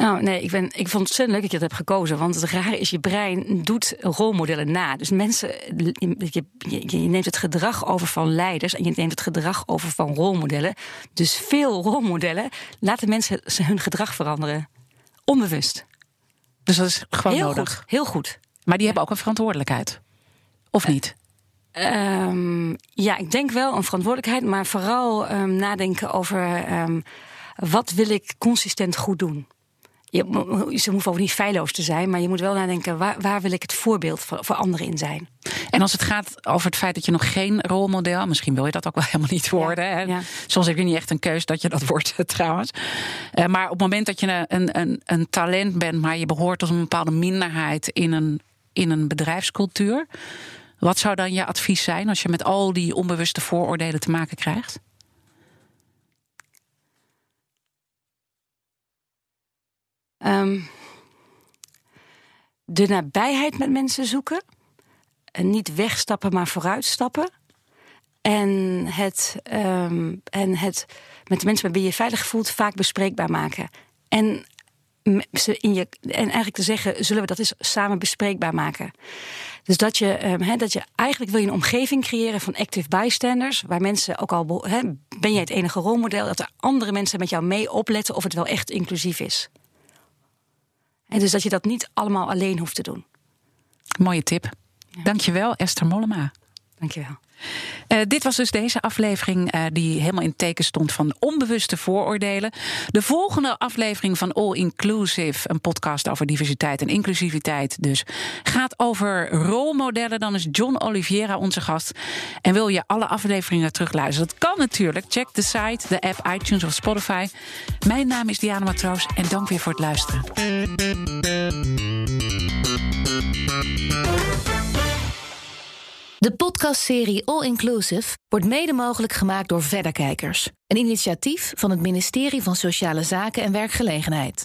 Nou, nee, ik, ben, ik vond het ontzettend leuk dat je dat hebt gekozen. Want het rare is, je brein doet rolmodellen na. Dus mensen, je, je, je, neemt het gedrag over van leiders en je neemt het gedrag over van rolmodellen. Dus veel rolmodellen laten mensen hun gedrag veranderen. Onbewust. Dus dat is gewoon heel nodig. Goed, heel goed. Maar die hebben ook een verantwoordelijkheid. Of niet? Um, ja, ik denk wel een verantwoordelijkheid, maar vooral um, nadenken over um, wat wil ik consistent goed doen je, ze hoeven ook niet feilloos te zijn, maar je moet wel nadenken waar, waar wil ik het voorbeeld voor, voor, anderen in zijn. En als het gaat over het feit dat je nog geen rolmodel, misschien wil je dat ook wel helemaal niet worden. Ja? Soms heb je niet echt een keus dat je dat wordt trouwens. Uh, maar op het moment dat je een, een, een talent bent, maar je behoort tot een bepaalde minderheid in een, in een bedrijfscultuur. Wat zou dan je advies zijn als je met al die onbewuste vooroordelen te maken krijgt? Um, de nabijheid met mensen zoeken. En niet wegstappen, maar vooruitstappen. En het, um, en het met de mensen met wie je veilig voelt vaak bespreekbaar maken. En, ze in je, en eigenlijk te zeggen, zullen we dat eens samen bespreekbaar maken. Dus dat je, he, dat je eigenlijk wil je een omgeving creëren van active bystanders. Waar mensen ook al, ben jij het enige rolmodel, dat er andere mensen met jou mee opletten of het wel echt inclusief is. En dus dat je dat niet allemaal alleen hoeft te doen. Mooie tip. Ja. Dankjewel, Esther Mollema. Dankjewel. Uh, dit was dus deze aflevering uh, die helemaal in teken stond van onbewuste vooroordelen. De volgende aflevering van All Inclusive, een podcast over diversiteit en inclusiviteit dus, gaat over rolmodellen. Dan is John Oliveira onze gast. En wil je alle afleveringen terugluisteren? Dat kan natuurlijk. Check de site, de app iTunes of Spotify. Mijn naam is Diana Matroos en dank weer voor het luisteren. De podcastserie All Inclusive wordt mede mogelijk gemaakt door Verderkijkers, een initiatief van het ministerie van Sociale Zaken en Werkgelegenheid.